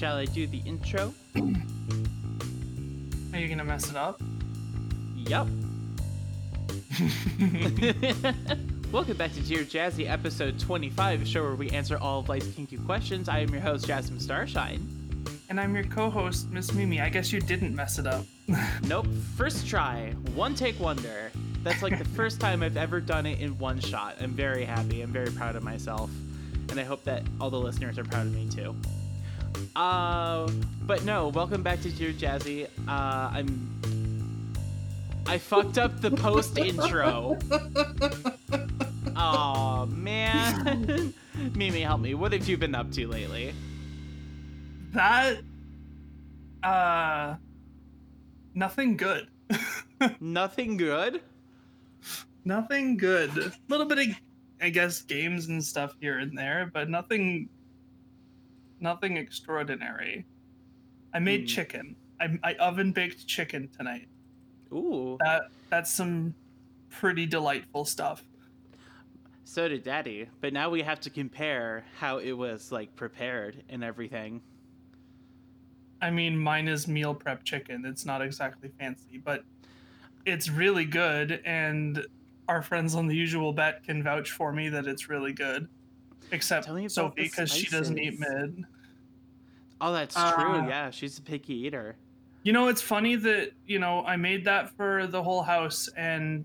Shall I do the intro? Are you gonna mess it up? Yup. Welcome back to Dear Jazzy, episode 25, a show where we answer all of life's kinky questions. I am your host, Jasmine Starshine. And I'm your co-host, Miss Mimi. I guess you didn't mess it up. Nope, first try, one take wonder. That's like the first time I've ever done it in one shot. I'm very happy. I'm very proud of myself. And I hope that all the listeners are proud of me too. Uh, but no, welcome back to Dear Jazzy. Uh, I'm. I fucked up the post intro. Oh man. Mimi, help me. What have you been up to lately? that, uh, nothing good. Nothing good? nothing good. A little bit of, I guess, games and stuff here and there, but nothing, nothing extraordinary. I made Hmm. chicken. I, I oven baked chicken tonight. Ooh. That that's some pretty delightful stuff. So did Daddy, but now we have to compare how it was like prepared and everything. I mean, mine is meal prep chicken. It's not exactly fancy, but it's really good. And our friends on the usual bet can vouch for me that it's really good. Except Tell me about Sophie, because she doesn't eat spices. mid. Oh, that's Uh, true. Yeah, she's a picky eater. You know, it's funny that, you know, I made that for the whole house, and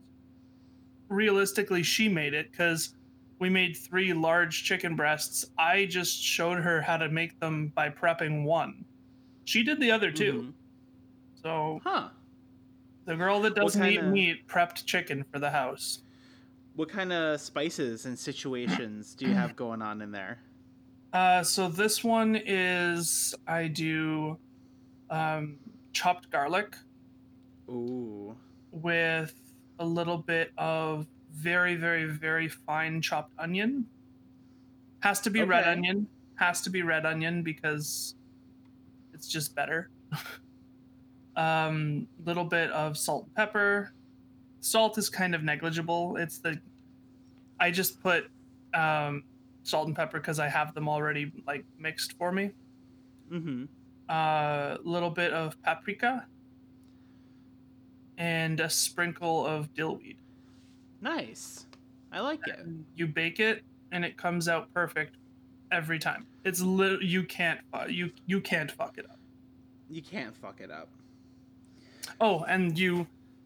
realistically, she made it because we made three large chicken breasts. I just showed her how to make them by prepping one. She did the other 2 Mhm. So Huh. The girl that doesn't eat kinda- meat prepped chicken for the house. What kind of spices and situations do you have going on in there? Uh, so this one is I do um, chopped garlic Ooh. with a little bit of very, very, very fine chopped onion. Has to be red onion. Has to be red onion because it's just better. um, little bit of salt and pepper. Salt is kind of negligible. It's the I just put um, salt and pepper because I have them already like mixed for me. Mm-hmm. A little bit of paprika and a sprinkle of dillweed. Nice. I like it. You bake it and it comes out perfect every time. It's lit- you can't fu- you you can't fuck it up. You can't fuck it up. Oh, and you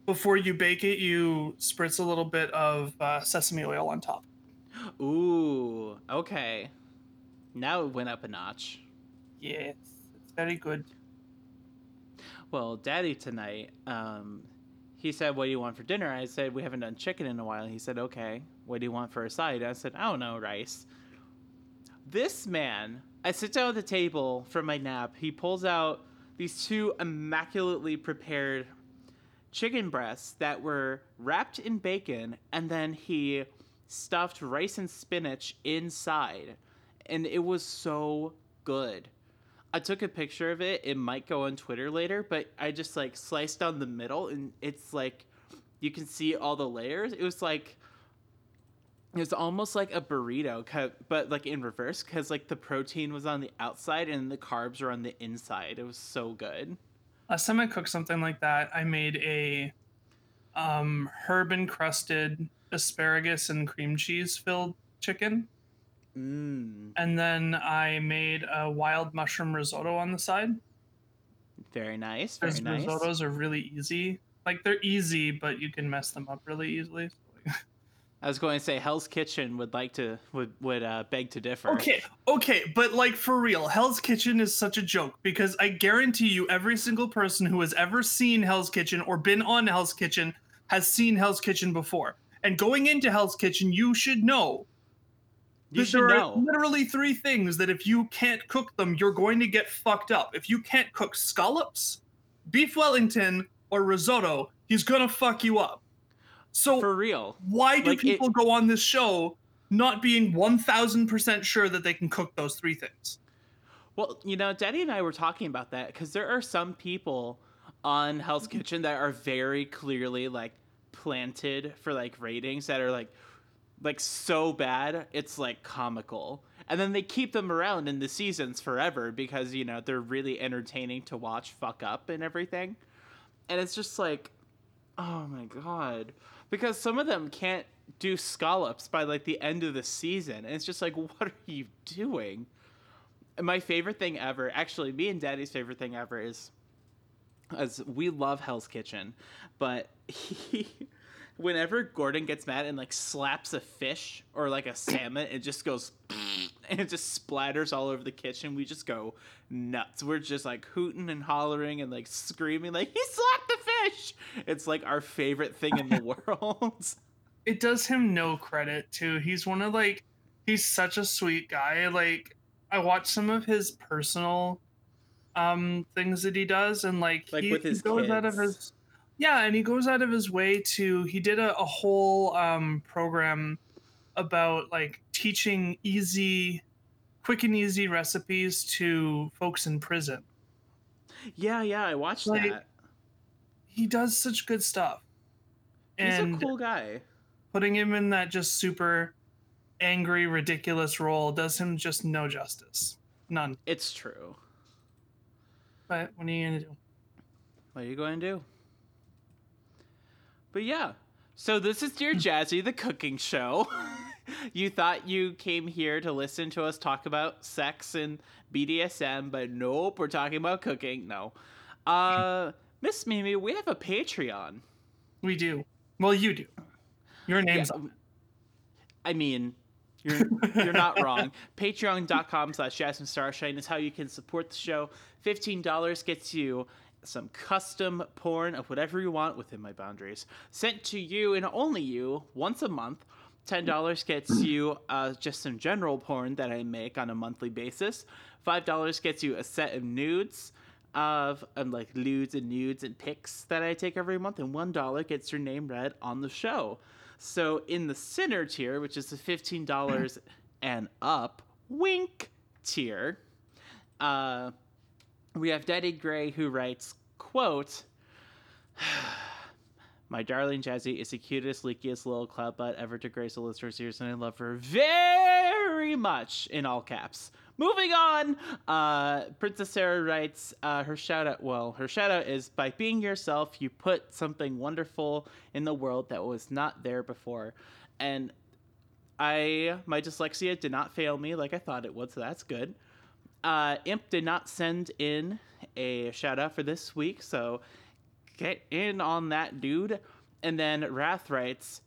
before you bake it, you spritz a little bit of uh, sesame oil on top. Ooh. Okay. Now it went up a notch. Yes, it's very good. Well, Daddy tonight, um, he said, "What do you want for dinner?" I said, "We haven't done chicken in a while." He said, "Okay. What do you want for a side?" I said, "I don't know, rice." This man, I sit down at the table from my nap. He pulls out these two immaculately prepared chicken breasts that were wrapped in bacon, and then he stuffed rice and spinach inside, and it was so good. I took a picture of it. It might go on Twitter later, but I just like sliced down the middle and it's like you can see all the layers. It was like it was almost like a burrito, but like in reverse cuz like the protein was on the outside and the carbs were on the inside. It was so good. Last time I cooked something like that, I made a um, herb encrusted asparagus and cream cheese filled chicken. Mmm. And then I made a wild mushroom risotto on the side. Very nice. Very nice. risottos are really easy. Like they're easy, but you can mess them up really easily. I was going to say Hell's Kitchen would like to would would uh, beg to differ. Okay, okay, but like for real, Hell's Kitchen is such a joke because I guarantee you every single person who has ever seen Hell's Kitchen or been on Hell's Kitchen has seen Hell's Kitchen before. And going into Hell's Kitchen, you should know You should there know. are literally three things that if you can't cook them, you're going to get fucked up. If you can't cook scallops, beef Wellington or risotto, he's gonna fuck you up. So For real. why do like, it- people go on this show not being 1000% sure that they can cook those three things? Well, you know, Daddy and I were talking about that because there are some people on Hell's Mm-hmm. Kitchen that are very clearly like planted for like ratings that are like like so bad it's like comical. And then they keep them around in the seasons forever because, you know, they're really entertaining to watch fuck up and everything. And it's just like oh my god. Because some of them can't do scallops by like the end of the season. And it's just like what are you doing? my favorite thing ever, actually, me and Daddy's favorite thing ever is, as we love Hell's Kitchen, but he, whenever Gordon gets mad and like slaps a fish or like a salmon, it just goes, and it just splatters all over the kitchen. We just go nuts. We're just like hooting and hollering and like screaming, like he slapped fish. It's like our favorite thing in the world. It does him no credit too. He's one of like he's such a sweet guy. Like I watched some of his personal um things that he does and like, Like he, with he his goes out of his yeah and he goes out of his way to he did a, a whole um program about like teaching easy quick and easy recipes to folks in prison yeah, yeah, I watched Like, that. He does such good stuff He's and a cool guy. putting him in that just super angry ridiculous role does him just no justice none It's true. but what are you gonna do What are you going to do? But yeah, so this is Dear Jazzy, the cooking show. you thought you came here to listen to us talk about sex and BDSM, but nope, we're talking about cooking. No. Uh, Miss Mimi, we have a Patreon. we do well you do your name's Yeah, on it. I mean, you're you're not wrong. Patreon.com slash Jasmine Starshine is how you can support the show. $15 gets you some custom porn of whatever you want within my boundaries. Sent to you and only you once a month. $10 gets you uh, just some general porn that I make on a monthly basis. $5 gets you a set of nudes of um, like nudes and nudes and pics that I take every month, and one dollar gets your name read on the show. So in the center tier, which is the fifteen dollars and up, wink tier, uh, we have Daddy Gray who writes, "quote." My darling Jazzy is the cutest, leakiest little cloud butt ever to grace a listener's ears, and I love her very much in all caps. Moving on, uh, Princess Sarah writes uh, her shout out. Well, her shout out is by being yourself, you put something wonderful in the world that was not there before. And I, my dyslexia did not fail me like I thought it would, so that's good. Uh, Imp did not send in a shout out for this week, so get in on that, dude. And then Wrath writes,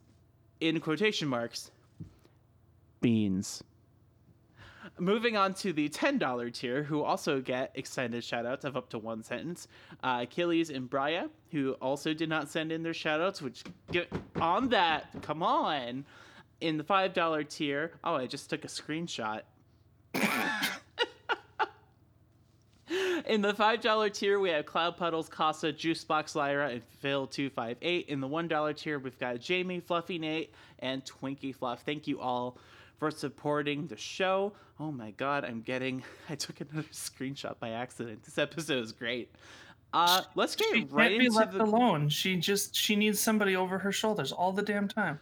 in quotation marks, beans. Moving on to the $10 tier, who also get extended shoutouts of up to one sentence. Uh, Achilles and Brya, who also did not send in their shoutouts, which get on that. Come on. In the $5 tier, oh, I just took a screenshot. In the $5 tier, we have Cloud Puddles, Casa, Juicebox Lyra, and Phil258. In the $1 tier, we've got Jamie, Fluffy Nate, and Twinkie Fluff. Thank you all for supporting the show. Oh my god, I'm getting. I took another screenshot by accident. This episode is great. Uh, let's get she right can't be left the. alone she just she needs somebody over her shoulders all the damn time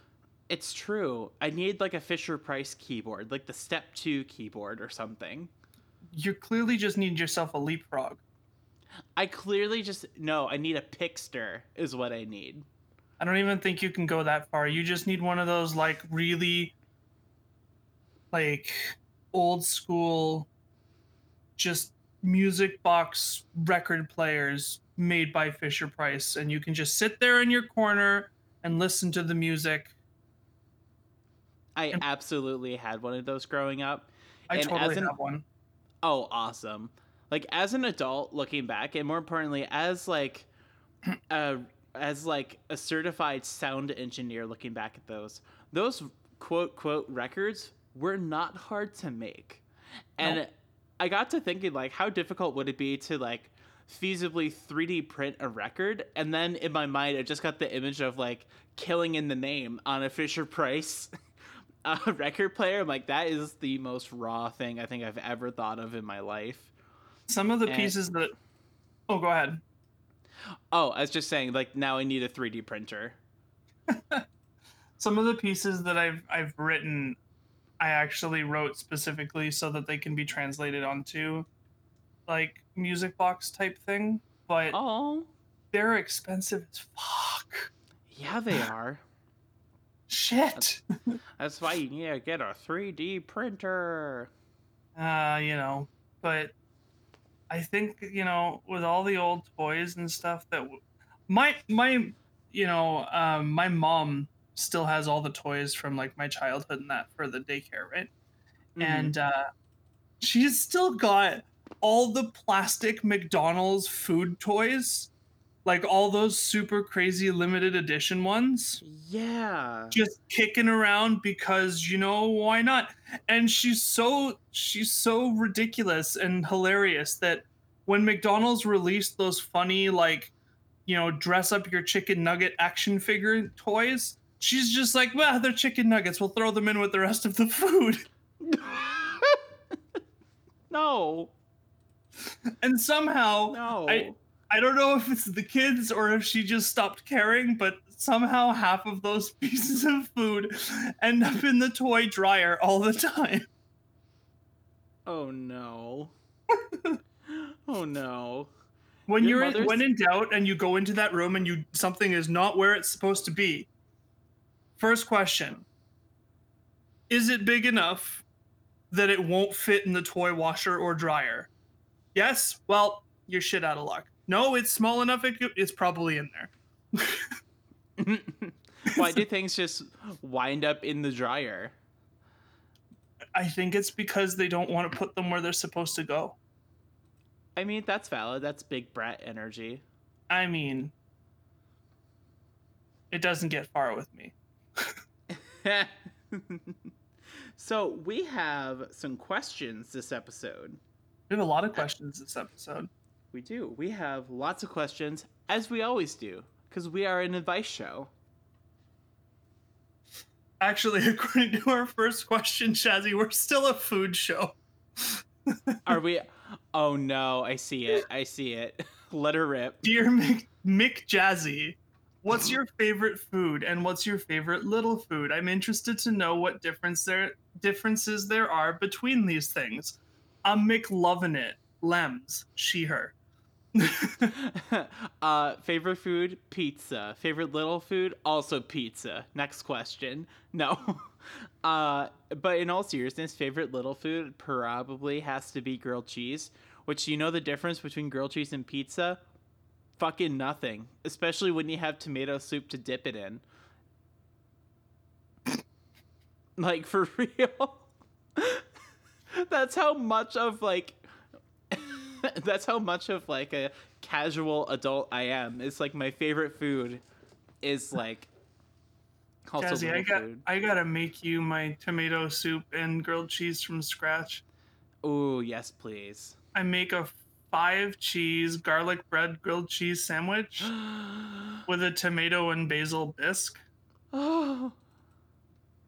It's true. I need like a Fisher Price keyboard, like the Step 2 keyboard or something. You clearly just need yourself a leapfrog I clearly just. No, I need a Pixter is what I need. I don't even think you can go that far. You just need one of those like really like old school just music box record players made by Fisher Price and you can just sit there in your corner and listen to the music. I And- absolutely had one of those growing up. I And totally an- have one. Oh, awesome. Like as an adult looking back and more importantly as like a as like a certified sound engineer looking back at those. Those quote quote records were not hard to make. And No. I got to thinking like how difficult would it be to like feasibly 3D print a record, and then in my mind, I just got the image of like killing in the name on a Fisher Price uh, record player. I'm like, that is the most raw thing I think I've ever thought of in my life. Some of the And- pieces that. Oh, go ahead. Oh, I was just saying, like now I need a 3D printer. Some of the pieces that I've I've written, I actually wrote specifically so that they can be translated onto, like music box type thing. But Oh, they're expensive as fuck. yeah, they are. Shit. That's why you need to get a 3D printer. uh, you know, but I think you know with all the old toys and stuff that w- my my you know um, my mom still has all the toys from like my childhood and that for the daycare, right? Mhm. And uh, she's still got all the plastic McDonald's food toys, like all those super crazy limited edition ones yeah. just kicking around because you know why not and she's so she's so ridiculous and hilarious that when mcdonald's released those funny like you know dress up your chicken nugget action figure toys she's just like well they're chicken nuggets we'll throw them in with the rest of the food no, and somehow no. I- i don't know if it's the kids or if she just stopped caring but somehow half of those pieces of food end up in the toy dryer all the time oh no. oh no. when Your you're in, when in doubt and you go into that room and you something is not where it's supposed to be first question is it big enough that it won't fit in the toy washer or dryer yes well you're shit out of luck no it's small enough it, could- it's probably in there Why do things just wind up in the dryer? i think it's because they don't want to put them where they're supposed to go I mean, that's valid. That's big brat energy. i mean it doesn't get far with me so we have some questions this episode. we have a lot of questions this episode We do. We have lots of questions, as we always do, because we are an advice show. Actually, according to our first question, Shazzy, we're still a food show. Are we? Oh no! I see it. I see it. Let her rip. Dear Mick, Mick Jazzy, what's your favorite food and what's your favorite little food? I'm interested to know what difference there differences there are between these things. I'm Mick loving it. Lems, she her. uh, favorite food? Pizza. Favorite little food? Also pizza. Next question. No. uh, but in all seriousness, favorite little food probably has to be grilled cheese. Which you know the difference between grilled cheese and pizza? Fucking nothing. Especially when you have tomato soup to dip it in. Like for real. That's how much of like that's how much of like a casual adult I am. It's like my favorite food is like Jazzy, I got food. I gotta make you my tomato soup and grilled cheese from scratch. Oh yes, please. I make a five cheese garlic bread grilled cheese sandwich with a tomato and basil bisque. oh,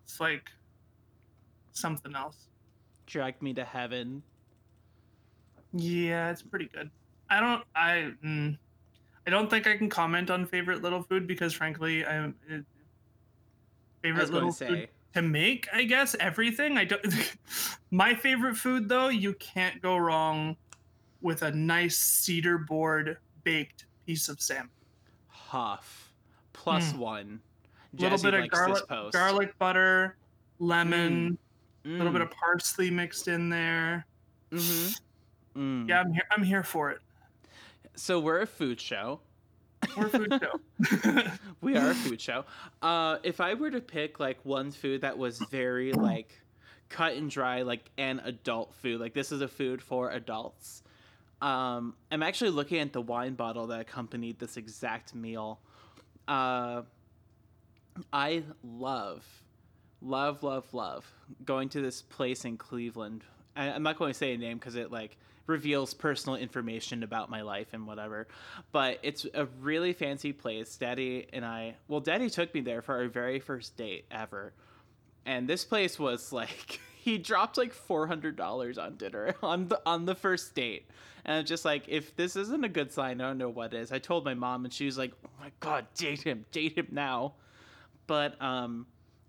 It's like something else. drag me to heaven. Yeah, it's pretty good. I don't. I. Mm, I don't think I can comment on favorite little food because, frankly, I. It, favorite little to food to make. I guess everything. I don't. my favorite food, though, you can't go wrong with a nice cedar board baked piece of salmon. Huff. Plus Mm. one. A little bit of garlic, garlic butter, lemon, a little bit Mm, of parsley mixed in there. mhm. Mm. Yeah, I'm here. I'm here for it. So we're a food show. We're a food show. we are a food show. Uh, if I were to pick like one food that was very like cut and dry, like an adult food, like this is a food for adults. Um, I'm actually looking at the wine bottle that accompanied this exact meal. Uh, I love, love, love, love going to this place in Cleveland. I, I'm not going to say a name because it like reveals personal information about my life and whatever. But it's a really fancy place. Daddy and I, well, Daddy took me there for our very first date ever. And this place was like he dropped like $400 on dinner on the on the first date. And I'm just like if this isn't a good sign, I don't know what is. I told my mom and she was like, "Oh my god, date him. Date him now." But um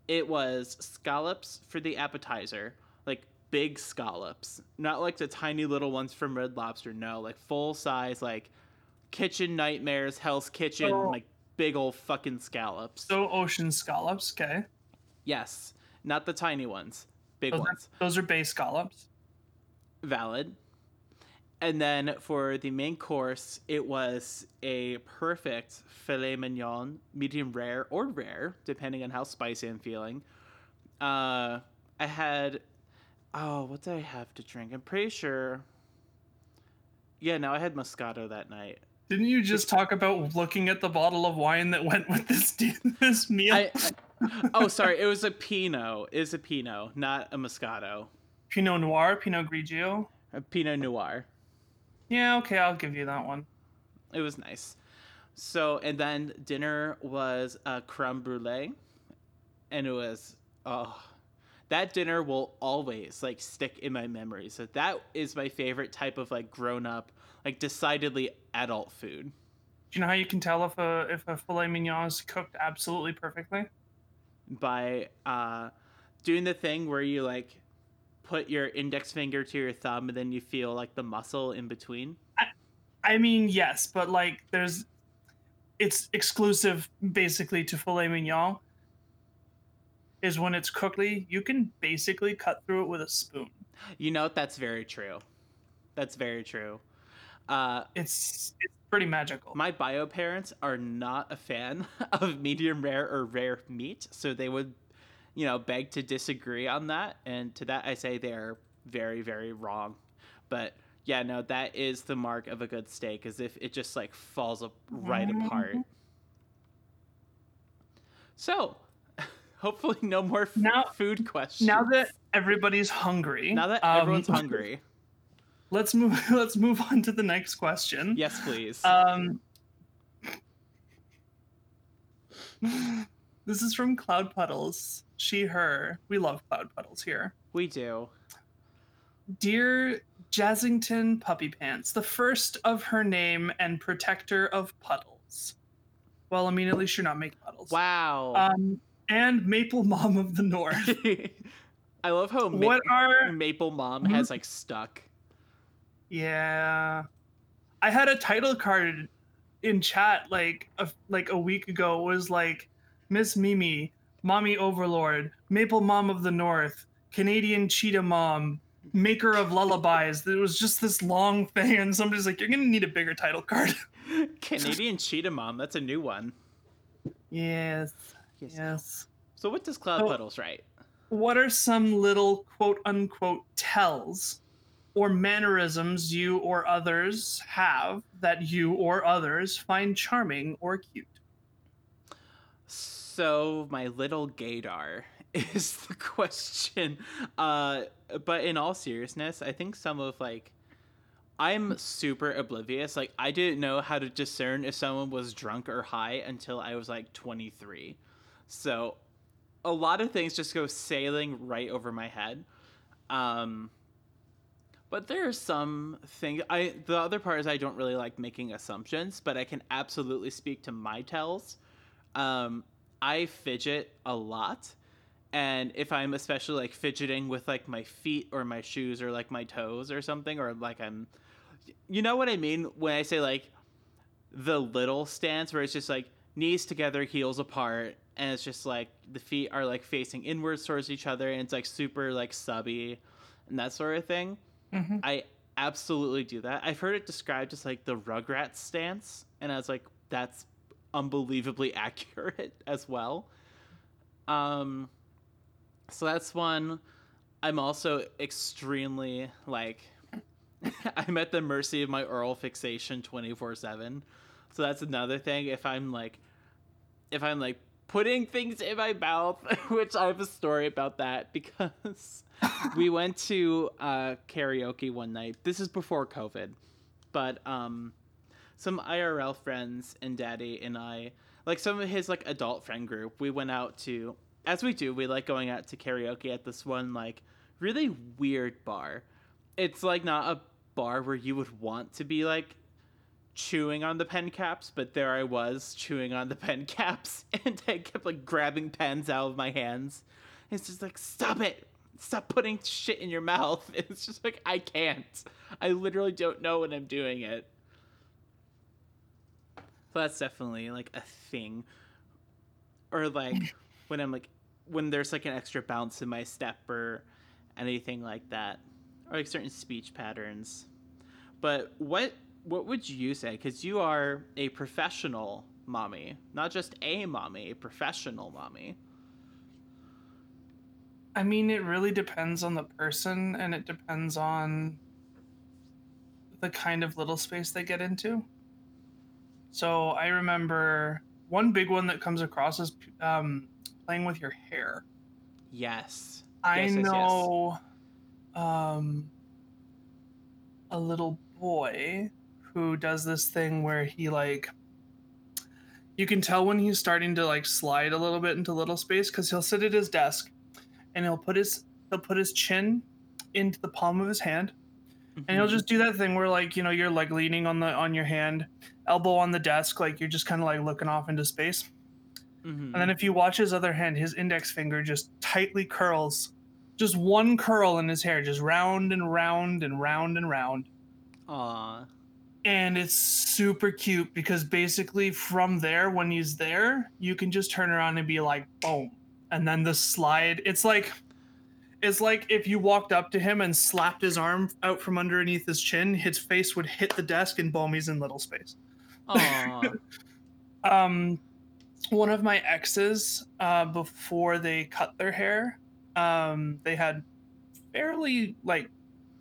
it was scallops for the appetizer, like big scallops, not like the tiny little ones from Red Lobster. No, like full size, like kitchen nightmares, Hell's Kitchen, like big old fucking scallops. So ocean scallops, okay. yes, not the tiny ones, big Those are, ones. those are bay scallops. Valid. And then for the main course, it was a perfect filet mignon, medium rare or rare, depending on how spicy I'm feeling. Uh, I had, oh, what did I have to drink? I'm pretty sure. Yeah, no, I had Moscato that night. Didn't you just talk about looking at the bottle of wine that went with this this meal? I, I- oh, sorry, it was a Pinot. Is a Pinot, not a Moscato. Pinot Noir, Pinot Grigio. A Pinot Noir. Yeah, okay, I'll give you that one. it was nice. So and then dinner was a creme brulee, and it was oh, that dinner will always like stick in my memory. So that is my favorite type of like grown up, like decidedly adult food. Do you know how you can tell if a if a filet mignon is cooked absolutely perfectly? By uh, doing the thing where you like put your index finger to your thumb and then you feel like the muscle in between. I mean, yes, but like there's it's exclusive basically to filet mignon is when it's cookly, you can basically cut through it with a spoon. You know that's very true. That's very true. Uh, It's it's pretty magical. My bio parents are not a fan of medium rare or rare meat, so they would, you know, beg to disagree on that. And to that, I say they are very, very wrong. But yeah, no, that is the mark of a good steak, is if it just like falls up right apart. So, hopefully, no more f- Now- food questions. now that everybody's hungry, now that um, everyone's hungry, let's move let's move on to the next question. yes, please. Um, this is from Cloud Puddles. She, her. We love Cloud Puddles here. we do. Dear Jazzington Puppy Pants, the first of her name and protector of puddles. Well, I mean, at least you're not making puddles. Wow. Um, and Maple Mom of the North. I love how ma- what are Maple Mom Mhm. has like stuck. Yeah. I had a title card in chat like a, like a week ago It was like Miss Mimi, Mommy Overlord, Maple Mom of the North, Canadian Cheetah Mom, Maker of Lullabies. There was just this long thing, and somebody's like, "You're gonna need a bigger title card." Canadian Cheetah Mom, that's a new one. yes, yes. So what does Cloud So- Puddles write? What are some little quote unquote tells or mannerisms you or others have that you or others find charming or cute? So my little gaydar is the question. Uh but in all seriousness, I think some of like I'm super oblivious. Like I didn't know how to discern if someone was drunk or high until I was like 23. So a lot of things just go sailing right over my head. Um but there are some things I the other part is I don't really like making assumptions, but I can absolutely speak to my tells. Um I fidget a lot. And if I'm especially like fidgeting with like my feet or my shoes or like my toes or something, or like I'm, you know what I mean when I say like the little stance where it's just like knees together, heels apart, and it's just like the feet are like facing inwards towards each other, and it's like super like subby and that sort of thing. Mhm. I absolutely do that. I've heard it described as like the Rugrats stance, and I was like, that's unbelievably accurate as well. Um, so that's one. I'm also extremely like, I'm at the mercy of my oral fixation 24 seven. So that's another thing. If I'm like, if I'm like putting things in my mouth, which I have a story about that because we went to uh, karaoke one night. This is before COVID, but um, some IRL friends and Daddy and I, like some of his like adult friend group, we went out to, as we do, we like going out to karaoke at this one like really weird bar. It's like not a bar where you would want to be like chewing on the pen caps, but there I was chewing on the pen caps, and I kept like grabbing pens out of my hands. It's just like, stop it! Stop putting shit in your mouth. It's just like, I can't. I literally don't know when I'm doing it. So that's definitely like a thing. Or like when I'm like, when there's like an extra bounce in my step or anything like that. Or like certain speech patterns. But what what would you say? Because you are a professional mommy, not just a mommy, a professional mommy. I mean, it really depends on the person and it depends on the kind of little space they get into. So I remember one big one that comes across is um, playing with your hair. Yes. I Yes, yes, yes. know um, a little boy who does this thing where he like you can tell when he's starting to like slide a little bit into little space because he'll sit at his desk and he'll put his he'll put his chin into the palm of his hand and he'll Mhm. just do that thing where like you know you're like leaning on the on your hand elbow on the desk like you're just kind of like looking off into space Mhm. and then if you watch his other hand, his index finger just tightly curls. Just one curl in his hair, just round and round and round and round. Aw. And it's super cute because basically from there, when he's there, you can just turn around and be like, boom. And then the slide, it's like it's like if you walked up to him and slapped his arm out from underneath his chin, his face would hit the desk and boom, he's in little space. Um one of my exes uh before they cut their hair um they had fairly like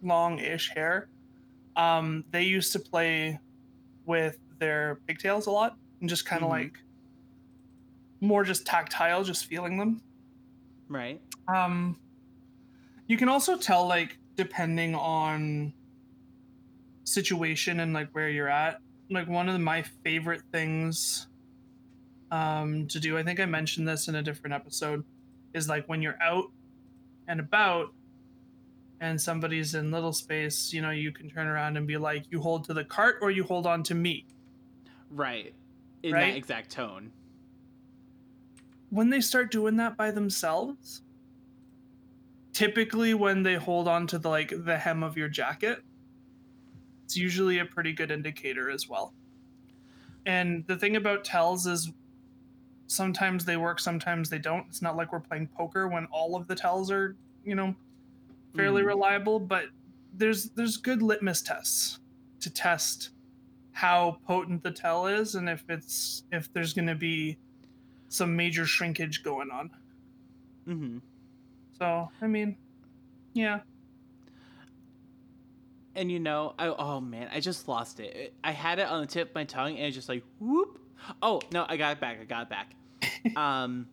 long-ish hair um they used to play with their pigtails a lot and just kind of Mhm. like more just tactile just feeling them right. um you can also tell like depending on situation and like where you're at like one of my favorite things um to do i think i mentioned this in a different episode is like when you're out and about and somebody's in little space you know you can turn around and be like you hold to the cart or you hold on to me Right. In Right? that exact tone. when they start doing that by themselves typically when they hold on to the like the hem of your jacket it's usually a pretty good indicator as well and the thing about tells is sometimes they work sometimes they don't it's not like we're playing poker when all of the tells are you know fairly Mhm. reliable but there's there's good litmus tests to test how potent the tell is and if it's if there's going to be some major shrinkage going on. Mm-hmm. So, I mean, yeah. And you know, I, oh man, I just lost it. I had it on the tip of my tongue, and it just like whoop. Oh no, I got it back. I got it back. um,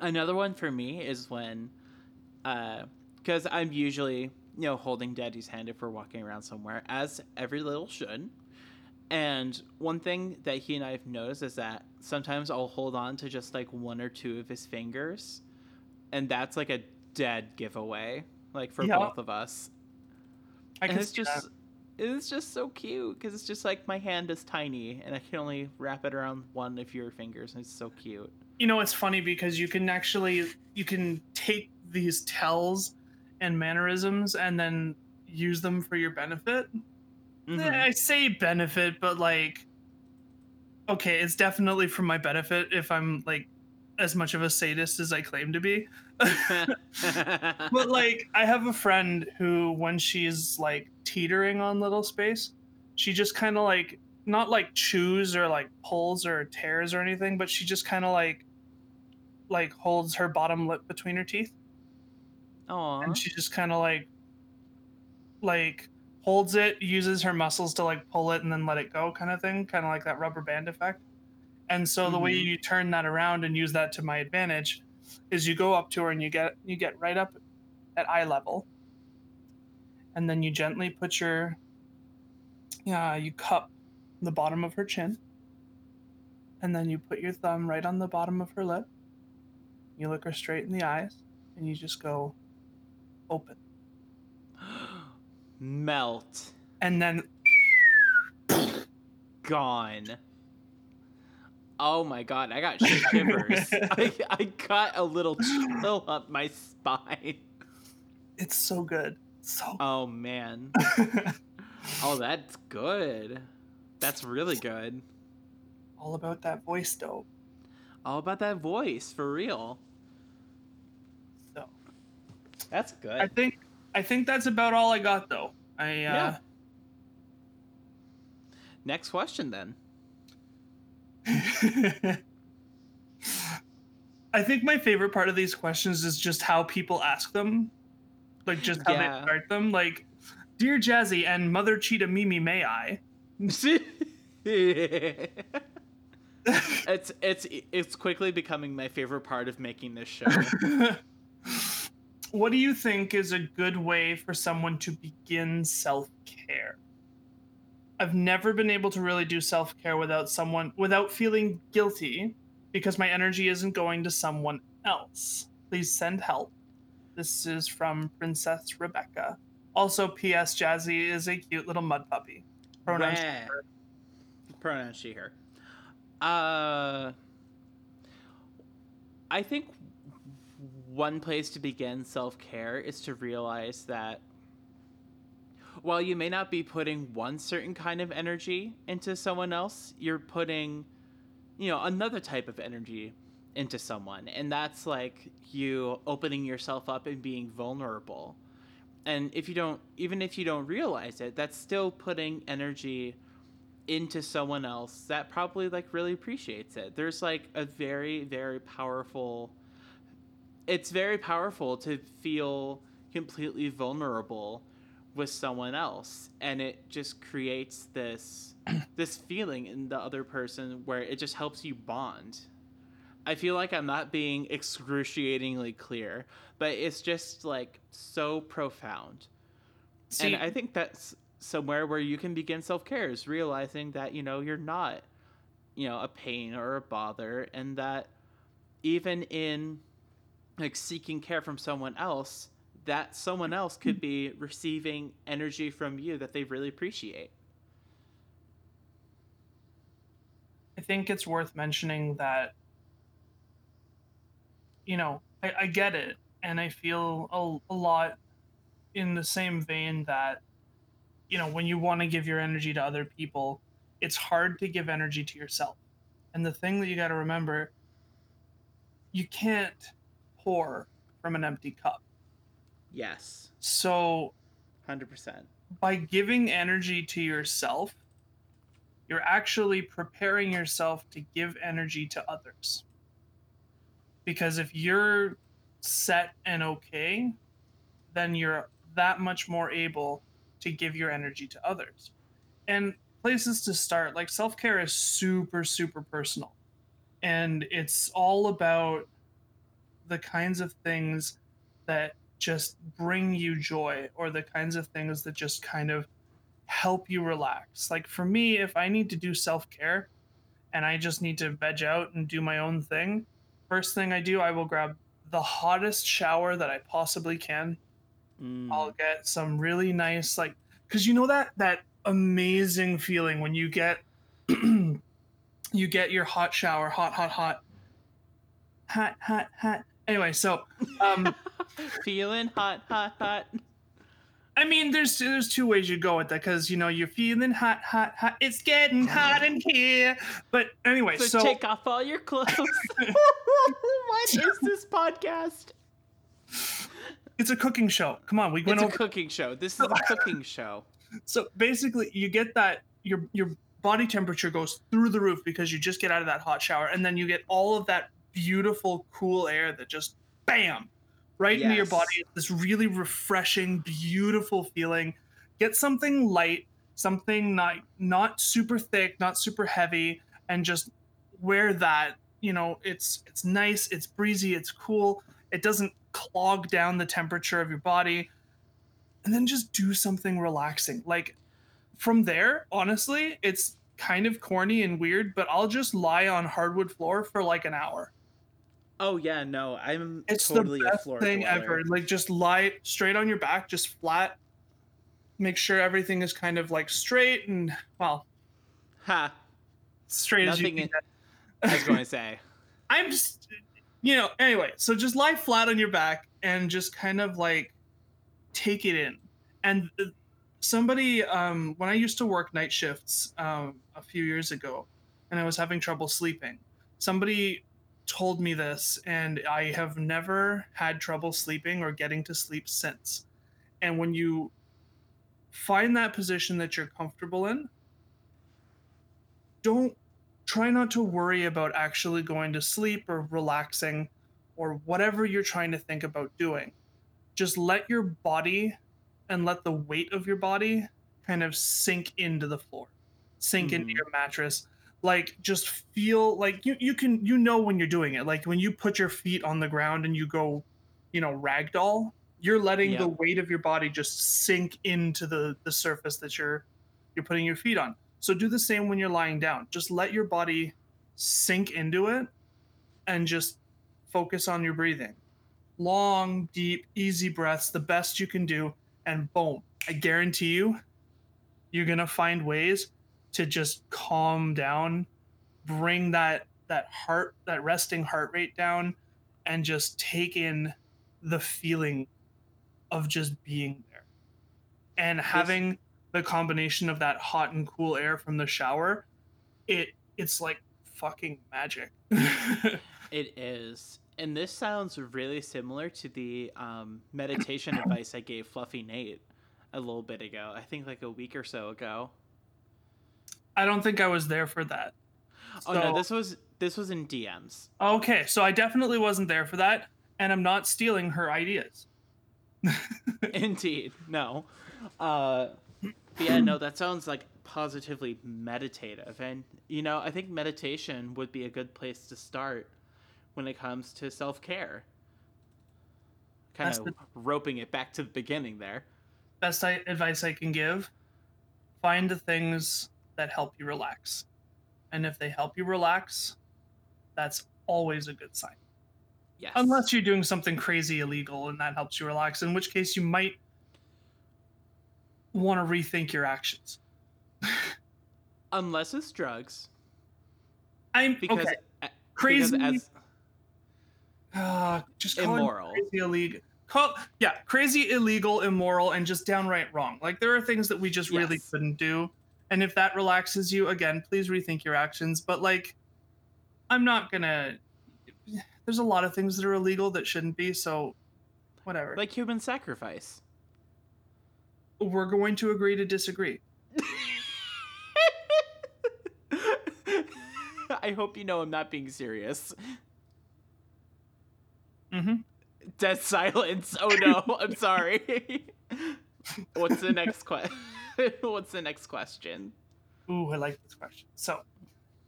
another one for me is when, uh, because I'm usually you know holding Daddy's hand if we're walking around somewhere, as every little should. And one thing that he and I have noticed is that sometimes I'll hold on to just like one or two of his fingers, and that's like a dead giveaway, like for Yeah. both of us I and it's just that. it's just so cute because it's just like my hand is tiny and I can only wrap it around one of your fingers and it's so cute. You know, it's funny because you can actually you can take these tells and mannerisms and then use them for your benefit. Mhm. Eh, I say benefit, but like okay, it's definitely for my benefit if I'm like as much of a sadist as I claim to be. but like I have a friend who when she's like teetering on little space, she just kind of like not like chews or like pulls or tears or anything, but she just kind of like like holds her bottom lip between her teeth Aw. and she just kind of like like holds it, uses her muscles to like pull it and then let it go kind of thing, kind of like that rubber band effect. And so the way Mhm. you turn that around and use that to my advantage is you go up to her and you get you get right up at eye level. And then you gently put your yeah, you cup the bottom of her chin. And then you put your thumb right on the bottom of her lip. You look her straight in the eyes and you just go open. Melt. And then Gone. Oh my god, I got shivers. I, I got a little chill up my spine. it's so good. So Oh man. Oh, that's good. That's really good. all about that voice though. All about that voice, for real. That's good. I think I think that's about all I got though. I uh Yeah. Next question then. I think my favorite part of these questions is just how people ask them. Like just how Yeah. they start them. Like, Dear Jazzy and Mother Cheetah Mimi, may I? it's it's it's quickly becoming my favorite part of making this show. what do you think is a good way for someone to begin self care? I've never been able to really do self care without someone, without feeling guilty because my energy isn't going to someone else. Please send help. This is from Princess Rebecca. Also, P.S. Jazzy is a cute little mud puppy. Pronouns. Rah. Pronouns she her. Uh, I think one place to begin self care is to realize that while you may not be putting one certain kind of energy into someone else, you're putting, you know, another type of energy into someone. And that's like you opening yourself up and being vulnerable. And if you don't, even if you don't realize it, that's still putting energy into someone else that probably like really appreciates it. There's like a very, very powerful, it's very powerful to feel completely vulnerable with someone else and it just creates this this feeling in the other person where it just helps you bond. I feel like i'm not being excruciatingly clear but it's just like so profound. See, and i think that's somewhere where you can begin self-care is realizing that you know you're not you know a pain or a bother and that even in like seeking care from someone else that someone else could be receiving energy from you that they really appreciate I think it's worth mentioning that, you know, I, I get it. And I feel a, a lot in the same vein that, you know, when you want to give your energy to other people, it's hard to give energy to yourself. And the thing that you got to remember, you can't pour from an empty cup. yes So 100% by giving energy to yourself, you're actually preparing yourself to give energy to others. Because if you're set and okay, then you're that much more able to give your energy to others. And places to start, like self care is super, super personal. And it's all about the kinds of things that just bring you joy or the kinds of things that just kind of help you relax. Like for me, if I need to do self care and I just need to veg out and do my own thing, first thing I do, I will grab the hottest shower that I possibly can. Mm. I'll get some really nice, like, because you know that that amazing feeling when you get you get your hot shower, hot, hot, hot, hot, hot, hot. Anyway, so um, feeling hot hot hot I mean, there's there's two ways you go with that because you know you're feeling hot, hot, hot. It's getting hot in here. But anyway, so, so, take off all your clothes what is this podcast it's a cooking show. Come on, we went it's a over. cooking show this is a cooking show so basically, you get that your your body temperature goes through the roof because you just get out of that hot shower, and then you get all of that beautiful, cool air that just bam right into your body. This really refreshing, beautiful feeling. Get something light, something not not super thick, not super heavy, and just wear that. You know it's it's nice it's breezy it's cool. It doesn't clog down the temperature of your body. And then just do something relaxing. Like from there honestly it's kind of corny and weird but i'll just lie on hardwood floor for like an hour Oh yeah, no, I'm it's totally the a best floor thing dweller. ever like just lie straight on your back just flat make sure everything is kind of like straight and well Ha! straight as you can in- I was going to say. I'm just, you know, anyway, so just lie flat on your back and just kind of like take it in. And uh, somebody, um, when I used to work night shifts um, a few years ago and I was having trouble sleeping, somebody told me this, and I have never had trouble sleeping or getting to sleep since. And when you find that position that you're comfortable in, don't try not to worry about actually going to sleep or relaxing or whatever you're trying to think about doing. Just let your body and let the weight of your body kind of sink into the floor, sink into Mhm. your mattress. Like just feel like you, you can you know when you're doing it. Like when you put your feet on the ground and you go, you know, ragdoll, you're letting the weight of your body just sink into the the surface that you're you're putting your feet on. So do the same when you're lying down. Just let your body sink into it and just focus on your breathing. Long, deep, easy breaths, the best you can do. And boom, I guarantee you, you're going to find ways to just calm down, bring that that heart, that resting heart rate down and just take in the feeling of just being there. And having the combination of that hot and cool air from the shower, it it's like fucking magic. It is. And this sounds really similar to the um, meditation advice I gave Fluffy Nate a little bit ago. I think like a week or so ago. I don't think I was there for that. Oh no, this was this was in DMs. Okay, so I definitely wasn't there for that, and I'm not stealing her ideas. Indeed, no. Uh, yeah, no, that sounds like positively meditative, and you know, I think meditation would be a good place to start when it comes to self care. Kind That's of the- roping it back to the beginning there. Best I, advice I can give: find the things that help you relax, and if they help you relax, that's always a good sign. Yes. Unless you're doing something crazy illegal and that helps you relax, in which case you might want to rethink your actions. unless it's drugs, I'm because okay. a- Crazy, because as uh, just immoral. crazy illegal. Call yeah, crazy, illegal, immoral, and just downright wrong. Like there are things that we just really couldn't do, and if that relaxes you, again, please rethink your actions. But like, I'm not gonna. There's a lot of things that are illegal that shouldn't be. So, whatever. like human sacrifice. We're going to agree to disagree. I hope you know I'm not being serious. Mm-hmm. Dead silence. Oh no, I'm sorry. What's the next question? What's the next question? Ooh, I like this question. So,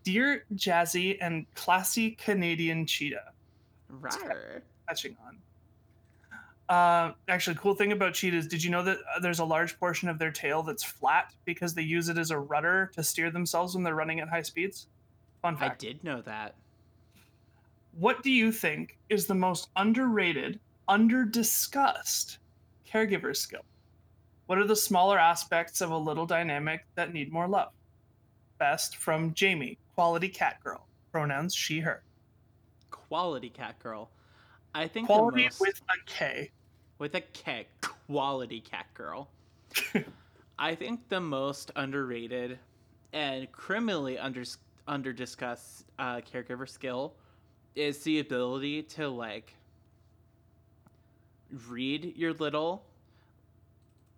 dear Jazzy and classy Canadian cheetah, Rar. touching on. Uh, actually, cool thing about cheetahs, did you know that uh, there's a large portion of their tail that's flat because they use it as a rudder to steer themselves when they're running at high speeds? Fun fact. I did know that. What do you think is the most underrated, under-discussed caregiver skill? What are the smaller aspects of a little dynamic that need more love? Best from Jamie, quality cat girl. Pronouns she, her. Quality cat girl. I think Quality the most, with a K. with a K. Quality cat girl. I think the most underrated and criminally under under discussed uh, caregiver skill is the ability to like read your little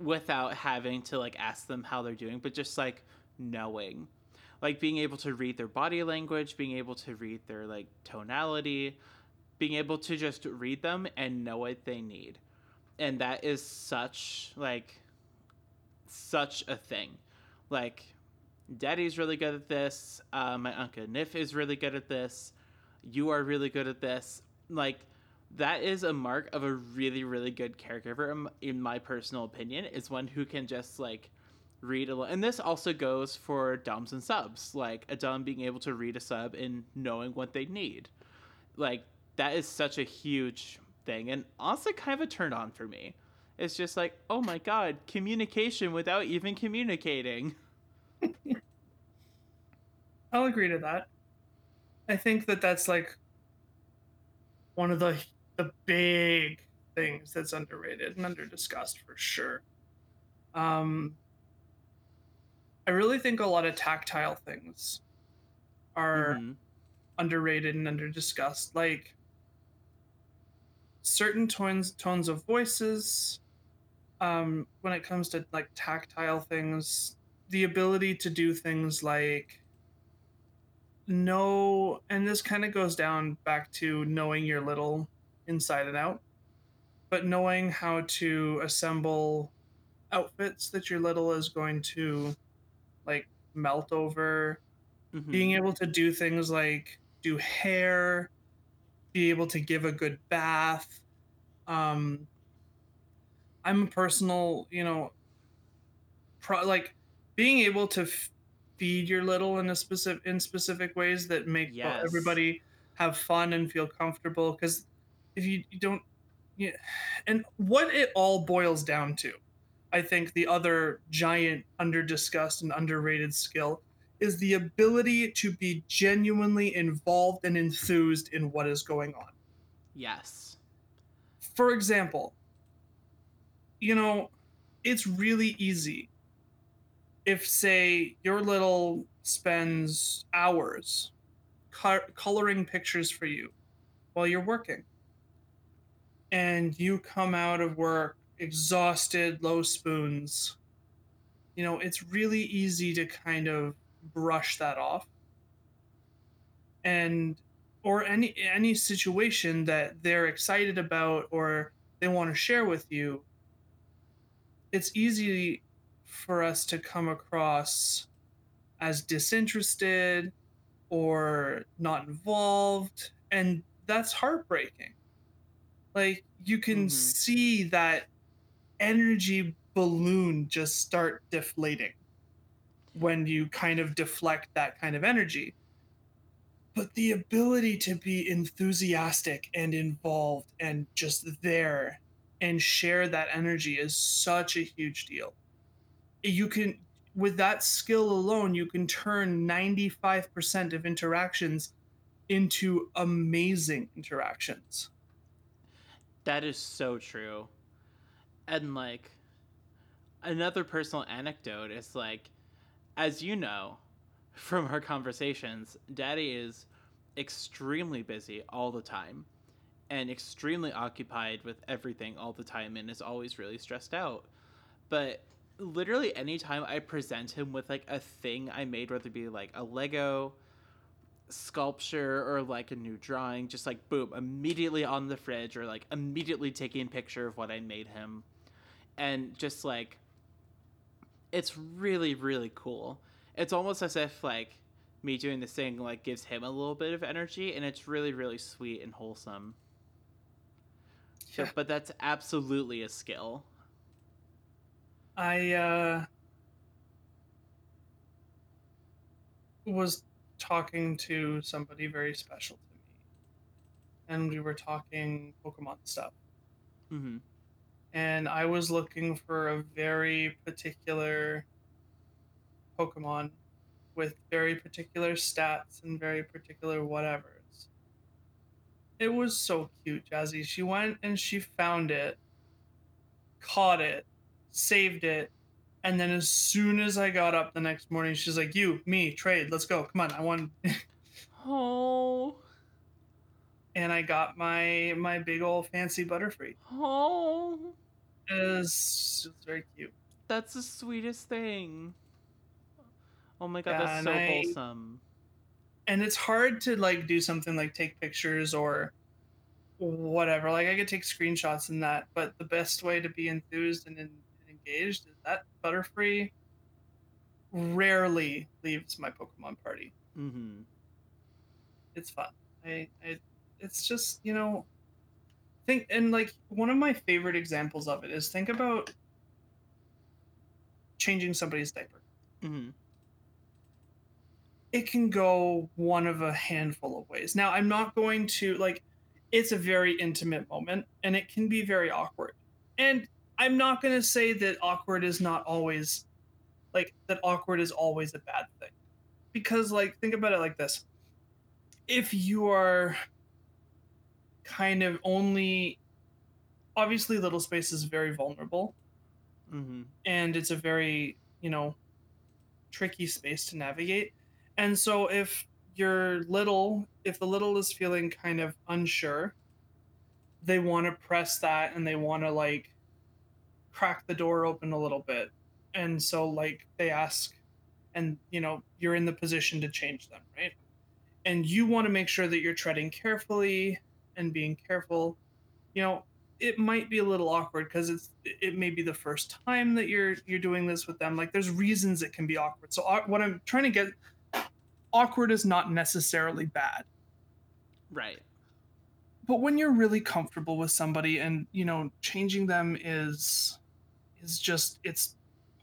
without having to like ask them how they're doing, but just like knowing. Like being able to read their body language, being able to read their like tonality, being able to just read them and know what they need. And that is such like such a thing. Like Daddy's really good at this. Uh, my Uncle Nif is really good at this. You are really good at this. Like, that is a mark of a really, really good caregiver, in- my personal opinion, is one who can just, like, read a lot. And this also goes for Doms and subs. Like, a Dom being able to read a sub and knowing what they need. Like, that is such a huge thing. And also kind of a turn on for me. It's just like, oh my god, communication without even communicating. I'll agree to that. I think that that's like one of the the big things that's underrated and under discussed for sure. Um, I really think a lot of tactile things are Mhm. underrated and under discussed. Like certain tones tones of voices, um, when it comes to like tactile things, the ability to do things like know and this kind of goes down back to knowing your little inside and out but knowing how to assemble outfits that your little is going to like melt over Mhm. being able to do things like do hair be able to give a good bath um i'm a personal you know pro- like being able to f- feed your little in a specific in specific ways that make Yes. everybody have fun and feel comfortable because if you, don't yeah and what it all boils down to i think the other giant under discussed and underrated skill is the ability to be genuinely involved and enthused in what is going on Yes. for example, you know, it's really easy if, say, your little spends hours coloring pictures for you while you're working, and you come out of work exhausted, low spoons. You know, it's really easy to kind of brush that off. And or any any situation that they're excited about or they want to share with you it's easy for us to come across as disinterested or not involved and that's heartbreaking like you can Mhm. see that energy balloon just start deflating when you kind of deflect that kind of energy. But the ability to be enthusiastic and involved and just there and share that energy is such a huge deal. You can with that skill alone you can turn 95% of interactions into amazing interactions That is so true. And like another personal anecdote is like as you know from our conversations, Daddy is extremely busy all the time and extremely occupied with everything all the time and is always really stressed out. But literally anytime I present him with like a thing I made, whether it be like a Lego sculpture or like a new drawing, just like boom, immediately on the fridge or like immediately taking a picture of what I made him. And just like it's really, really cool. It's almost as if like me doing this thing like gives him a little bit of energy and it's really, really sweet and wholesome. So, but that's absolutely a skill. I uh, was talking to somebody very special to me, and we were talking Pokemon stuff. hmm And I was looking for a very particular Pokemon with very particular stats and very particular whatevers. It was so cute, Jazzy. She went and she found it, caught it, saved it, and then as soon as I got up the next morning, she's like, "You, me, trade. Let's go. Come on. I want." Oh, and I got my my big old fancy Butterfree. oh, It was, it was very cute. that's the sweetest thing. Oh my god, Yeah, that's so I- wholesome. and it's hard to like do something like take pictures or whatever like i could take screenshots and that but the best way to be enthused and, and engaged is that butterfree rarely leaves my Pokemon party. Mm-hmm. It's fun. I, I it's just you know think and like one of my favorite examples of it is think about changing somebody's diaper. Mm-hmm. It can go one of a handful of ways. Now, I'm not going to like it's a very intimate moment and it can be very awkward. And I'm not going to say that awkward is not always like that awkward is always a bad thing. Because like think about it like this. If you are kind of only obviously little space is very vulnerable Mm-hmm. and it's a very you know tricky space to navigate and so if you're little if the little is feeling kind of unsure they want to press that and they want to like crack the door open a little bit. And so like they ask and you know you're in the position to change them right? And you want to make sure that you're treading carefully and being careful. You know it might be a little awkward because it's it may be the first time that you're you're doing this with them. Like there's reasons it can be awkward. So au- what i'm trying to get awkward is not necessarily bad. Right. but when you're really comfortable with somebody and you know changing them is is just it's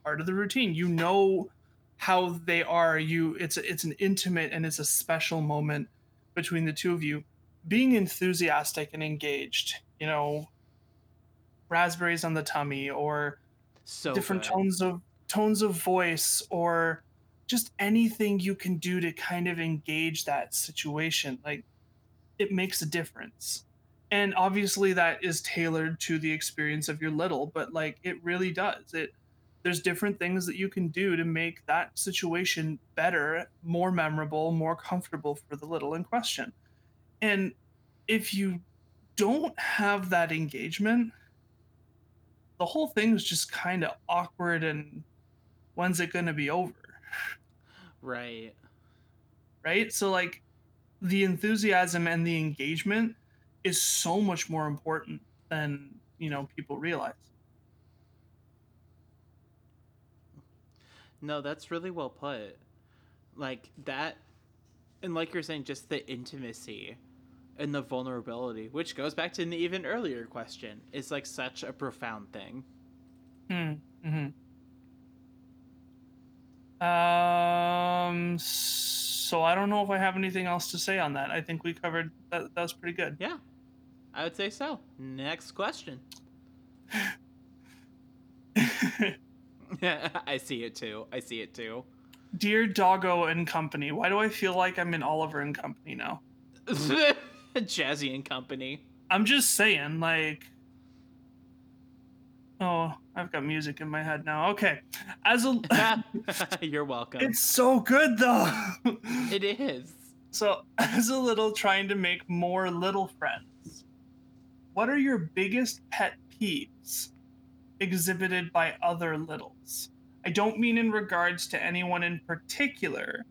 part of the routine. You know how they are. You it's it's an intimate and it's a special moment between the two of you. Being enthusiastic and engaged you know raspberries on the tummy or So different good. tones of tones of voice or just anything you can do to kind of engage that situation. Like it makes a difference and obviously that is tailored to the experience of your little but like it really does. It there's different things that you can do to make that situation better more memorable more comfortable for the little in question. And if you don't have that engagement the whole thing is just kind of awkward and when's it going to be over? Right. right? So like the enthusiasm and the engagement is so much more important than you know people realize No, that's really well put. Like that, and like you're saying, just the intimacy and the vulnerability, which goes back to an even earlier question, is like such a profound thing. hmm. hmm um so i don't know if i have anything else to say on that i think we covered that that was pretty good Yeah, I would say so. Next question. I see it too. I see it too. dear doggo and company why do i feel like i'm in oliver and company now Jazzy and Company. I'm just saying, like. Oh, I've got music in my head now. Okay, as a, You're welcome. it's so good though. It is. so, as a little trying to make more little friends, what are your biggest pet peeves exhibited by other littles? I don't mean in regards to anyone in particular,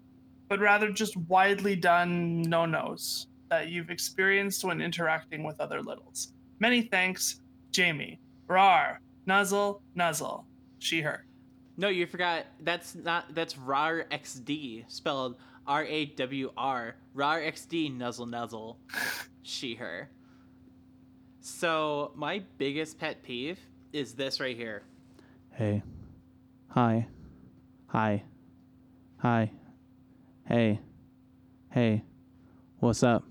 but rather just widely done no nos that you've experienced when interacting with other littles. Many thanks, Jamie. Rar, nuzzle, nuzzle. She, her. No, you forgot. That's not. That's RAR XD, spelled R A W R. RAR XD, nuzzle nuzzle. she, her. So, my biggest pet peeve is this right here. Hey. Hi. Hi. Hi. Hey. Hey. What's up?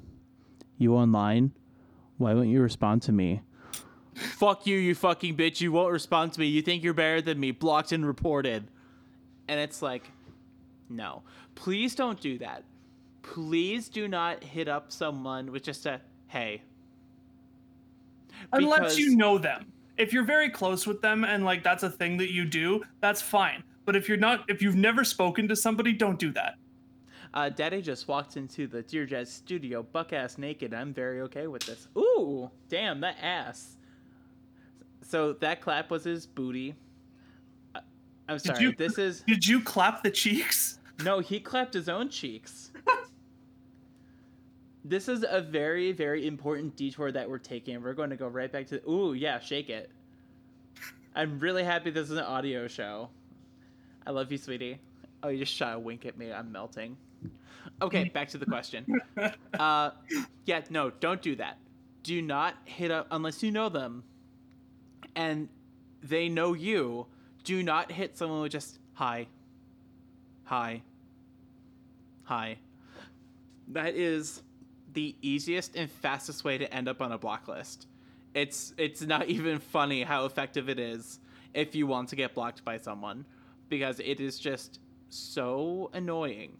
You online? Why won't you respond to me? Fuck you, you fucking bitch. You won't respond to me. You think you're better than me. Blocked and reported. And it's like, no. Please don't do that. Please do not hit up someone with just a hey. Unless you know them. If you're very close with them and like that's a thing that you do, that's fine. But if you're not, if you've never spoken to somebody, don't do that. Uh, Daddy just walked into the Dear Jazz studio, buck ass naked. I'm very okay with this. Ooh, damn, that ass. So that clap was his booty. Uh, I'm sorry. you- This is Did you clap the cheeks? no. He clapped his own cheeks. this is a very, very important detour that we're taking. We're going to go right back to. The, Ooh, yeah, shake it. I'm really happy this is an audio show. I love you, sweetie. Oh, you just shot a wink at me. I'm melting. Okay, back to the question. Uh, yeah, no, don't do that. Do not hit up unless you know them, and they know you. Do not hit someone with just hi, hi, hi. That is the easiest and fastest way to end up on a block list. It's it's not even funny how effective it is if you want to get blocked by someone because it is just so annoying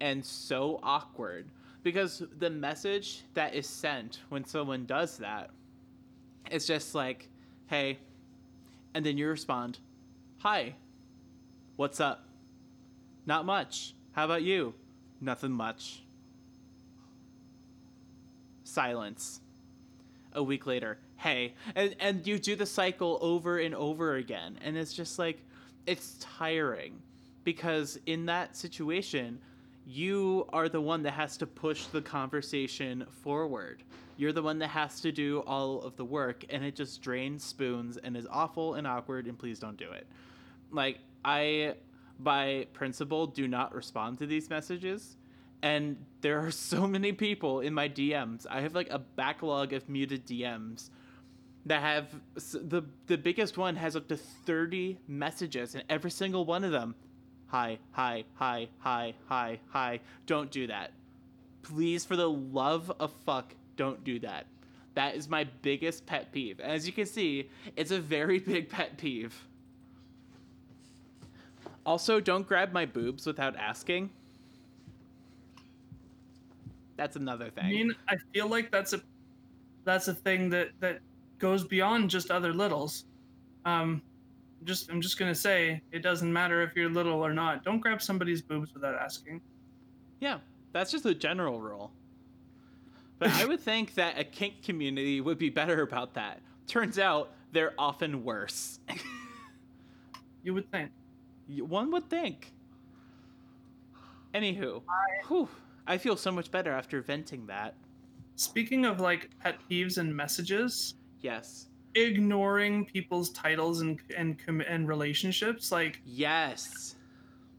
and so awkward because the message that is sent when someone does that is just like hey. And then you respond hi. What's up? Not much. How about you? Nothing much. Silence. A week later hey. And and you do the cycle over and over again. And it's just like it's tiring. Because in that situation you are the one that has to push the conversation forward you're the one that has to do all of the work and it just drains spoons and is awful and awkward and please don't do it like i by principle do not respond to these messages and there are so many people in my DMs. I have like a backlog of muted DMs that have the the biggest one has up to 30 messages and every single one of them hi hi hi hi hi hi don't do that please for the love of fuck don't do that that is my biggest pet peeve and as you can see it's a very big pet peeve also don't grab my boobs without asking that's another thing. I mean, I feel like that's a that's a thing that that goes beyond just other littles. Um, just I'm just gonna say it doesn't matter if you're little or not. Don't grab somebody's boobs without asking. Yeah, that's just a general rule. But I would think that a kink community would be better about that. Turns out they're often worse. you would think. One would think. Anywho, I... whew. I feel so much better after venting that. Speaking of like pet peeves and messages, yes, ignoring people's titles and and and relationships, like yes,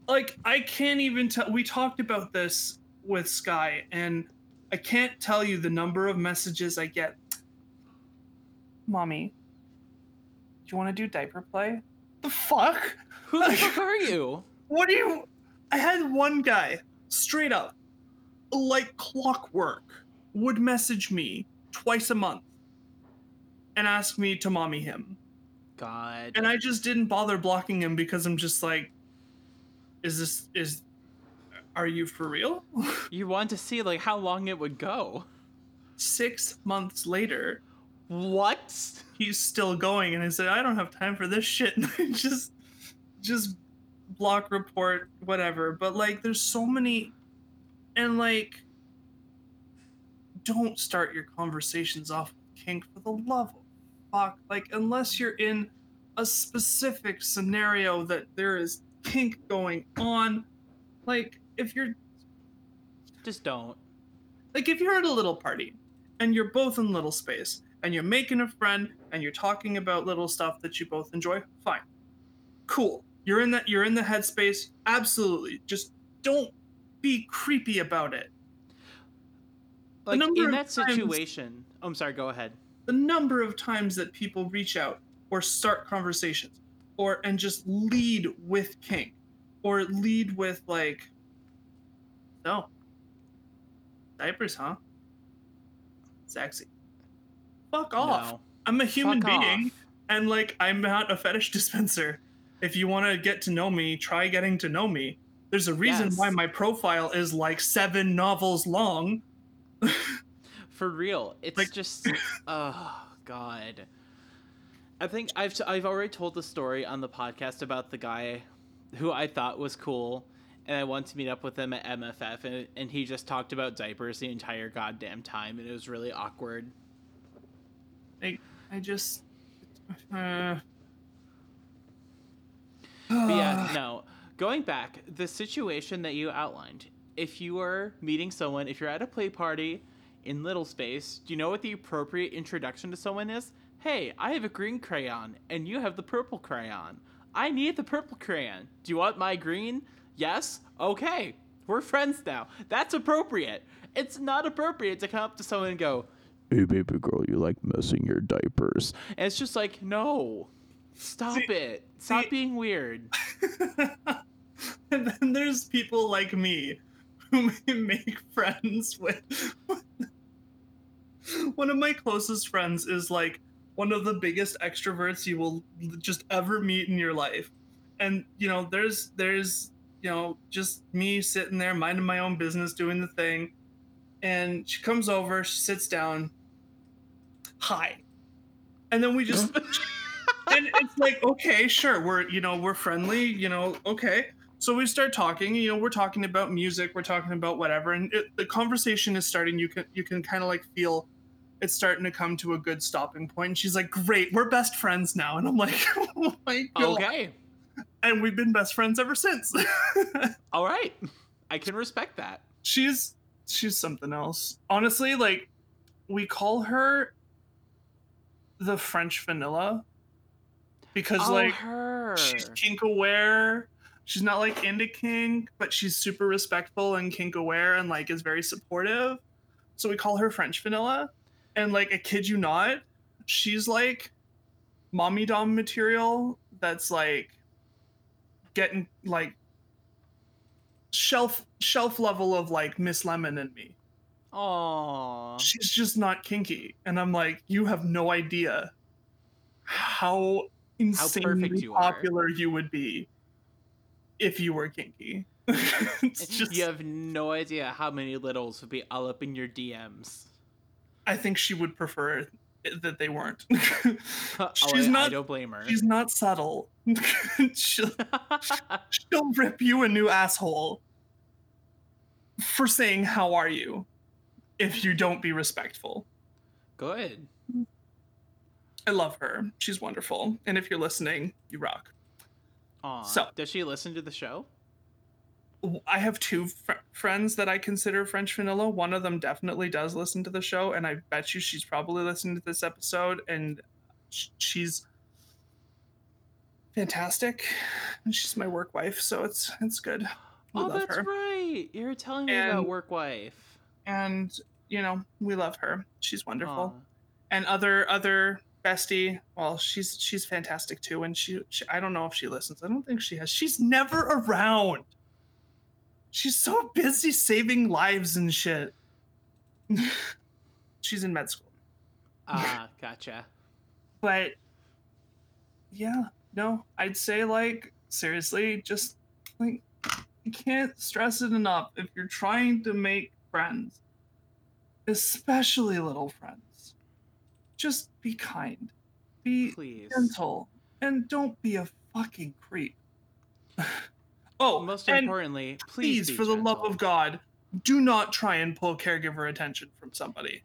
like I can't even tell. We talked about this with Sky, and I can't tell you the number of messages I get. Mommy, do you want to do diaper play? The fuck? Who the fuck are you? What do you? I had one guy straight up like clockwork, would message me twice a month and ask me to mommy him. God. And I just didn't bother blocking him because I'm just like, is this is are you for real? you want to see like how long it would go. Six months later. What? He's still going and I said, I don't have time for this shit. And just just block report, whatever. But like there's so many and like don't start your conversations off with kink for the love of fuck like unless you're in a specific scenario that there is kink going on like if you're just don't like if you're at a little party and you're both in little space and you're making a friend and you're talking about little stuff that you both enjoy fine cool you're in that you're in the headspace absolutely just don't be creepy about it. Like in that situation, oh, I'm sorry. Go ahead. The number of times that people reach out or start conversations, or and just lead with kink, or lead with like, no, diapers, huh? Sexy. Fuck off. No. I'm a human Fuck being, off. and like I'm not a fetish dispenser. If you want to get to know me, try getting to know me. There's a reason yes. why my profile is like seven novels long. For real, it's like, just oh god. I think I've I've already told the story on the podcast about the guy who I thought was cool, and I wanted to meet up with him at MFF, and, and he just talked about diapers the entire goddamn time, and it was really awkward. I I just. Uh... yeah, no going back, the situation that you outlined, if you are meeting someone, if you're at a play party in Little Space, do you know what the appropriate introduction to someone is? Hey, I have a green crayon and you have the purple crayon. I need the purple crayon. Do you want my green? Yes? Okay. We're friends now. That's appropriate. It's not appropriate to come up to someone and go, Hey, baby girl, you like messing your diapers. And it's just like, no. Stop See- it. Stop see- being weird. and then there's people like me who may make friends with. One of my closest friends is like one of the biggest extroverts you will just ever meet in your life. And you know, there's there's you know, just me sitting there minding my own business doing the thing. And she comes over, she sits down. Hi. And then we just and it's like okay sure we're you know we're friendly you know okay so we start talking you know we're talking about music we're talking about whatever and it, the conversation is starting you can you can kind of like feel it's starting to come to a good stopping point and she's like great we're best friends now and i'm like oh my god okay. And we've been best friends ever since All right. I can respect that. she's she's something else honestly like we call her the french vanilla because oh, like her. she's kink aware. She's not like into kink, but she's super respectful and kink aware and like is very supportive. So we call her French vanilla. And like I kid you not, she's like mommy dom material that's like getting like shelf shelf level of like Miss Lemon and me. Aww. She's just not kinky. And I'm like, you have no idea how insanely you are. popular you would be if you were kinky. just You have no idea how many littles would be all up in your DMs. I think she would prefer that they weren't. Uh, oh, She's I, I not- don't blame her. She's not subtle. she'll, she'll rip you a new asshole for saying how are you if you don't be respectful. Good. I love her. She's wonderful. And if you're listening, you rock. Aw. So- Does she listen to the show? I have two fr- friends that I consider French vanilla. One of them definitely does listen to the show, and I bet you she's probably listening to this episode, and sh- she's fantastic. And she's my work wife, so it's it's good. We oh, love that's her, right. You're telling me about work wife. and you know we love her. She's wonderful. Aw. And other other bestie, well, she's she's fantastic too. And she, she I don't know if she listens. I don't think she has. She's never around. She's so busy saving lives and shit. she's in med school. Ah, gotcha. But yeah, no, I'd say like seriously, just like you can't stress it enough if you're trying to make friends, especially little friends. Just be kind. Be Please. gentle and don't be a fucking creep. oh, Most importantly, please, please, for the love of God, do not try and pull caregiver attention from somebody.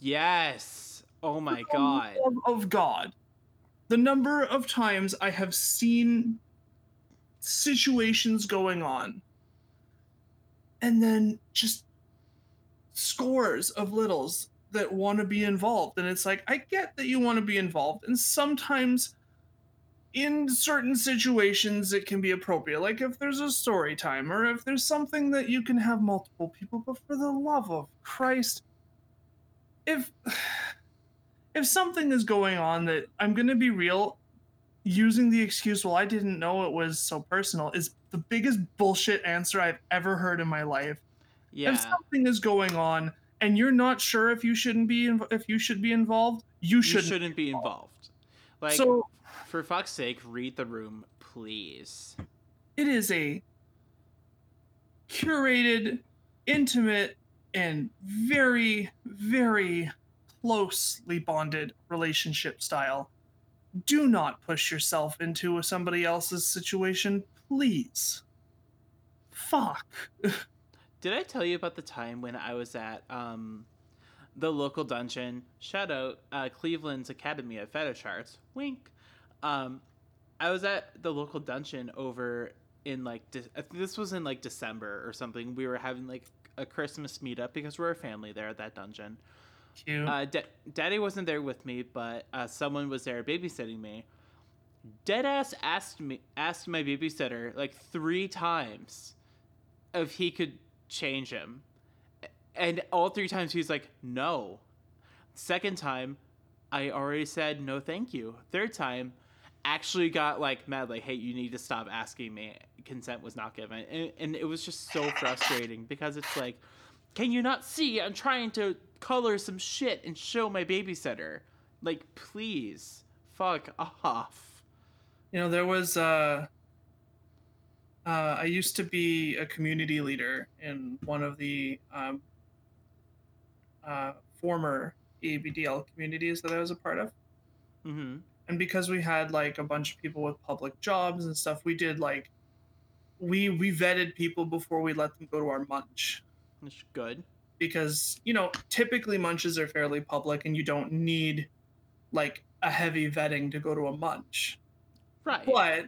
Yes. Oh my For the god. love of God, the number of times I have seen situations going on, and then just scores of littles that want to be involved. And it's like, I get that you want to be involved, and sometimes in certain situations it can be appropriate like if there's a story time or if there's something that you can have multiple people but for the love of christ if if something is going on that i'm going to be real using the excuse well i didn't know it was so personal is the biggest bullshit answer i've ever heard in my life Yeah. if something is going on and you're not sure if you shouldn't be inv- if you should be involved you you shouldn't, shouldn't be involved. Like, so for fuck's sake, read the room, please. it is a curated, intimate, and very, very closely bonded relationship style. Do not push yourself into somebody else's situation, please. Fuck. Did I tell you about the time when I was at um, the local dungeon? Shout out uh, Cleveland's Academy of Fetish Arts. Wink. Um, I was at the local dungeon over in like de- I think this was in like December or something. We were having like a Christmas meetup because we're a family there at that dungeon. Cute. Uh, da- Daddy wasn't there with me, but uh, someone was there babysitting me. Deadass asked me asked my babysitter like three times if he could change him. And all three times he's like, no. Second time, I already said no thank you. Third time, actually got like mad, like, hey, you need to stop asking me. Consent was not given. And, and it was just so frustrating because it's like, can you not see I'm trying to color some shit and show my babysitter? Like, please, fuck off. You know, there was uh uh I used to be a community leader in one of the um uh former ABDL communities that I was a part of. Mm-hmm. And because we had like a bunch of people with public jobs and stuff, we did like we we vetted people before we let them go to our munch That's good. because you know typically munches are fairly public and you don't need like a heavy vetting to go to a munch Right. but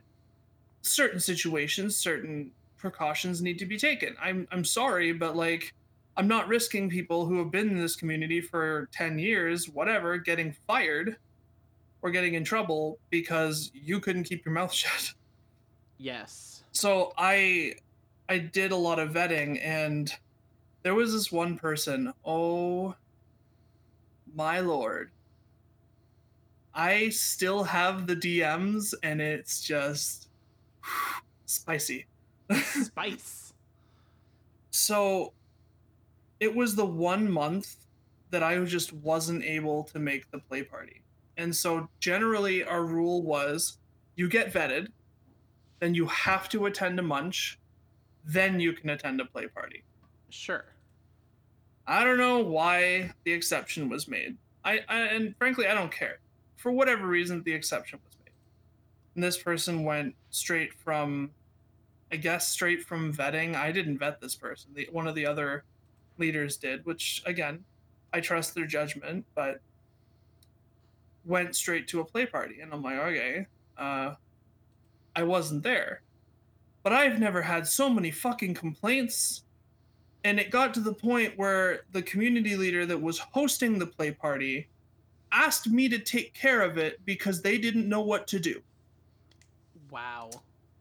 certain situations certain precautions need to be taken i'm i'm sorry but like i'm not risking people who have been in this community for 10 years whatever getting fired or getting in trouble because you couldn't keep your mouth shut Yes. so i i did a lot of vetting and there was this one person oh my lord i still have the dms and it's just spicy Spice. so it was the one month that i just wasn't able to make the play party and so generally our rule was you get vetted then you have to attend a munch then you can attend a play party. Sure. i don't know why the exception was made. I, I and frankly i don't care. For whatever reason the exception was made. And this person went straight from i guess straight from vetting. I didn't vet this person. The, one of the other leaders did which again i trust their judgment but went straight to a play party and i'm like okay uh i wasn't there but i've never had so many fucking complaints and it got to the point where the community leader that was hosting the play party asked me to take care of it because they didn't know what to do Wow.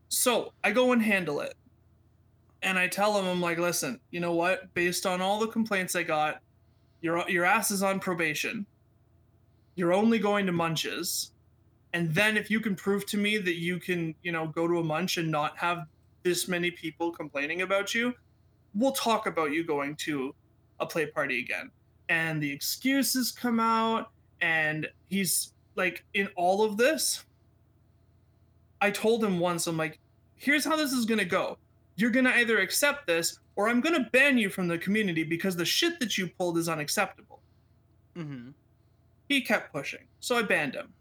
so I go and handle it. And I tell them, I'm like, listen, you know what? Based on all the complaints I got, your your ass is on probation. You're only going to munches. And then if you can prove to me that you can, you know, go to a munch and not have this many people complaining about you, we'll talk about you going to a play party again. And the excuses come out, and he's like, in all of this, I told him once, I'm like, here's how this is gonna go. You're gonna either accept this or I'm gonna ban you from the community because the shit that you pulled is unacceptable. Mm-hmm. He kept pushing, so I banned him.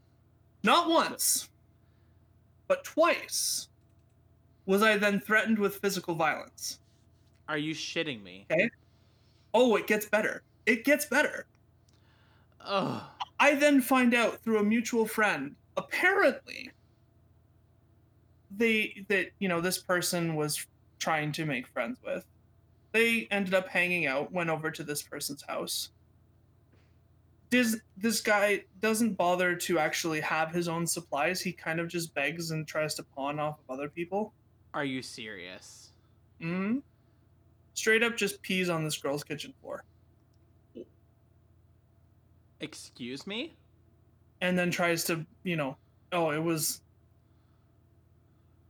Not once, but twice was I then threatened with physical violence. Are you shitting me? Oh, it gets better. It gets better. Ugh. I then find out through a mutual friend, apparently, they that you know this person was trying to make friends with. They ended up hanging out, went over to this person's house. This this guy doesn't bother to actually have his own supplies. He kind of just begs and tries to pawn off of other people. Are you serious? Mm? Straight up just pees on this girl's kitchen floor. Excuse me? and then tries to you know oh it was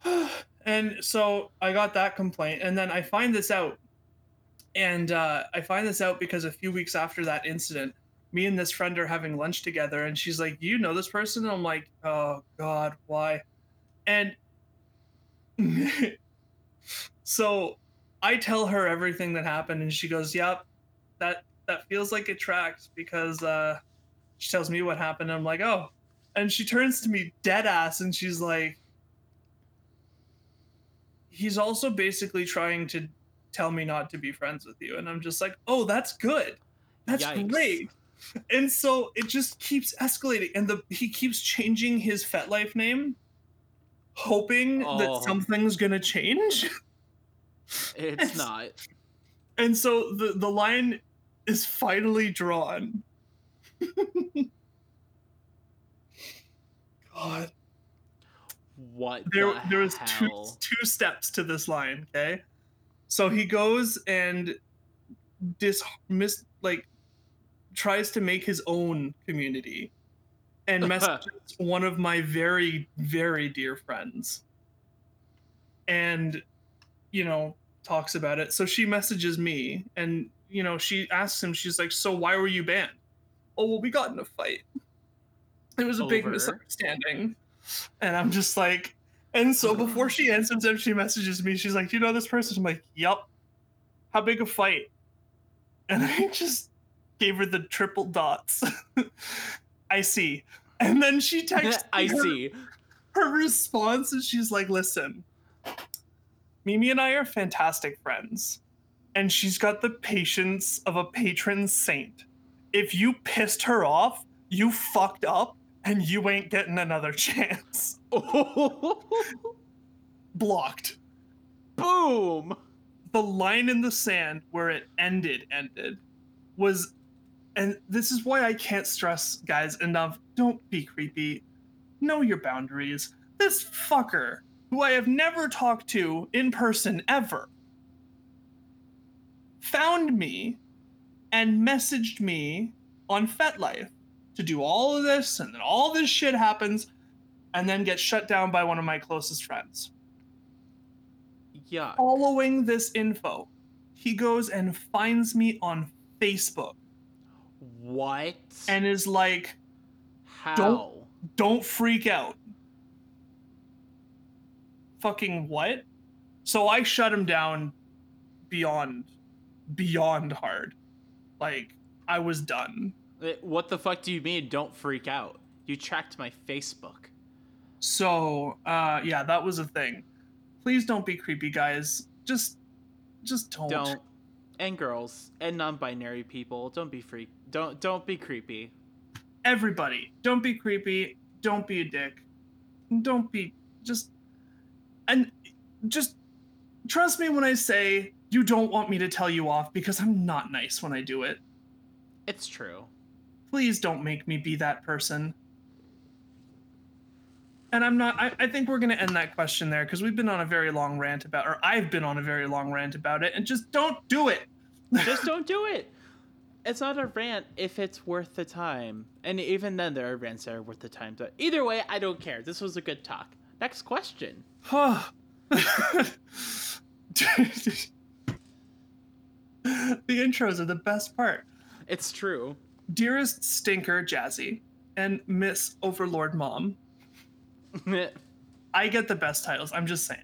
and so i got that complaint and then i find this out and uh, i find this out because a few weeks after that incident me and this friend are having lunch together and she's like you know this person and i'm like oh god why and so i tell her everything that happened and she goes yep that that feels like it tracks because uh she tells me what happened. And I'm like, oh. And she turns to me dead ass and she's like, he's also basically trying to tell me not to be friends with you. And I'm just like, oh, that's good. That's Yikes. great. And so it just keeps escalating. And the he keeps changing his FetLife name, hoping Oh. that something's gonna change. It's not. And so the, the line is finally drawn. God. What there the there was two hell? two steps to this line okay so he goes and dis mis like tries to make his own community and messages one of my very very dear friends. And you know talks about it. So she messages me and you know she asks him she's like so why were you banned? Oh well we got in a fight. It was a big misunderstanding. And i'm just like and so before she answers him she messages me. She's like Do you know this person? I'm like yup. How big a fight? And i just gave her the triple dots i see and then she texts I her- see. her response is she's like, listen, Mimi and I are fantastic friends. And she's got the patience of a patron saint. If you pissed her off, you fucked up and you ain't getting another chance. Blocked. Boom. The line in the sand where it ended, ended was, and this is why I can't stress guys enough don't be creepy. Know your boundaries. This fucker, who I have never talked to in person ever, found me and messaged me on FetLife to do all of this, and then all this shit happens, and then gets shut down by one of my closest friends. Yeah. Following this info, he goes and finds me on Facebook What? and is like, how? don't freak out. Fucking what? So I shut him down beyond beyond hard. Like I was done. Eh, What the fuck do you mean? Don't freak out. You tracked my Facebook. So uh yeah, that was a thing. Please don't be creepy guys. Just just don't. Don't. And girls and non-binary people, don't be freak. Don't don't be creepy. Everybody, don't be creepy. Don't be a dick. Don't be just and just trust me when I say you don't want me to tell you off because I'm not nice when I do it. It's true. please don't make me be that person. And I'm not, I, I think we're going to end that question there because we've been on a very long rant about, or I've been on a very long rant about it, and just don't do it. Just don't do it. It's not a rant if it's worth the time. And even then, there are rants that are worth the time. But either way, I don't care. This was a good talk. Next question. Huh. the intros are the best part. It's true. Dearest Stinker Jazzy and Miss Overlord Mom. I get the best titles. I'm just saying.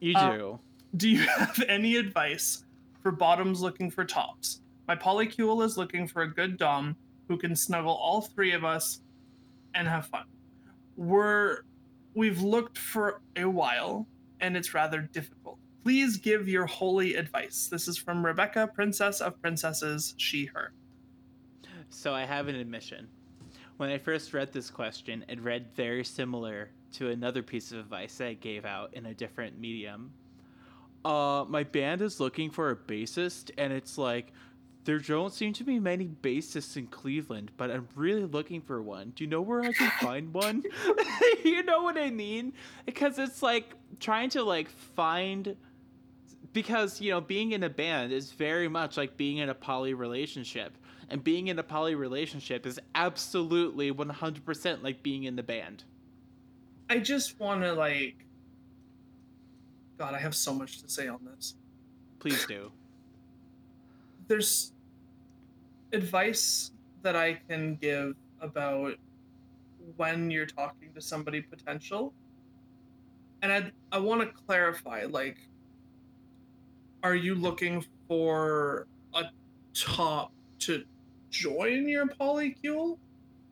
You do. Uh, Do you have any advice for bottoms looking for tops? My polycule is looking for a good dom who can snuggle all three of us and have fun. We're we've looked for a while and it's rather difficult. Please give your holy advice. This is from Rebecca, Princess of Princesses, she her. So I have an admission. When I first read this question, it read very similar to another piece of advice I gave out in a different medium. Uh, my band is looking for a bassist, and it's like there don't seem to be many bassists in Cleveland, but I'm really looking for one. Do you know where I can find one? you know what I mean? Because it's like trying to like find because you know being in a band is very much like being in a poly relationship and being in a poly relationship is absolutely 100% like being in the band I just want to like God, I have so much to say on this. please do there's advice that I can give about when you're talking to somebody potential. And I I want to clarify like are you looking for a top to join your polycule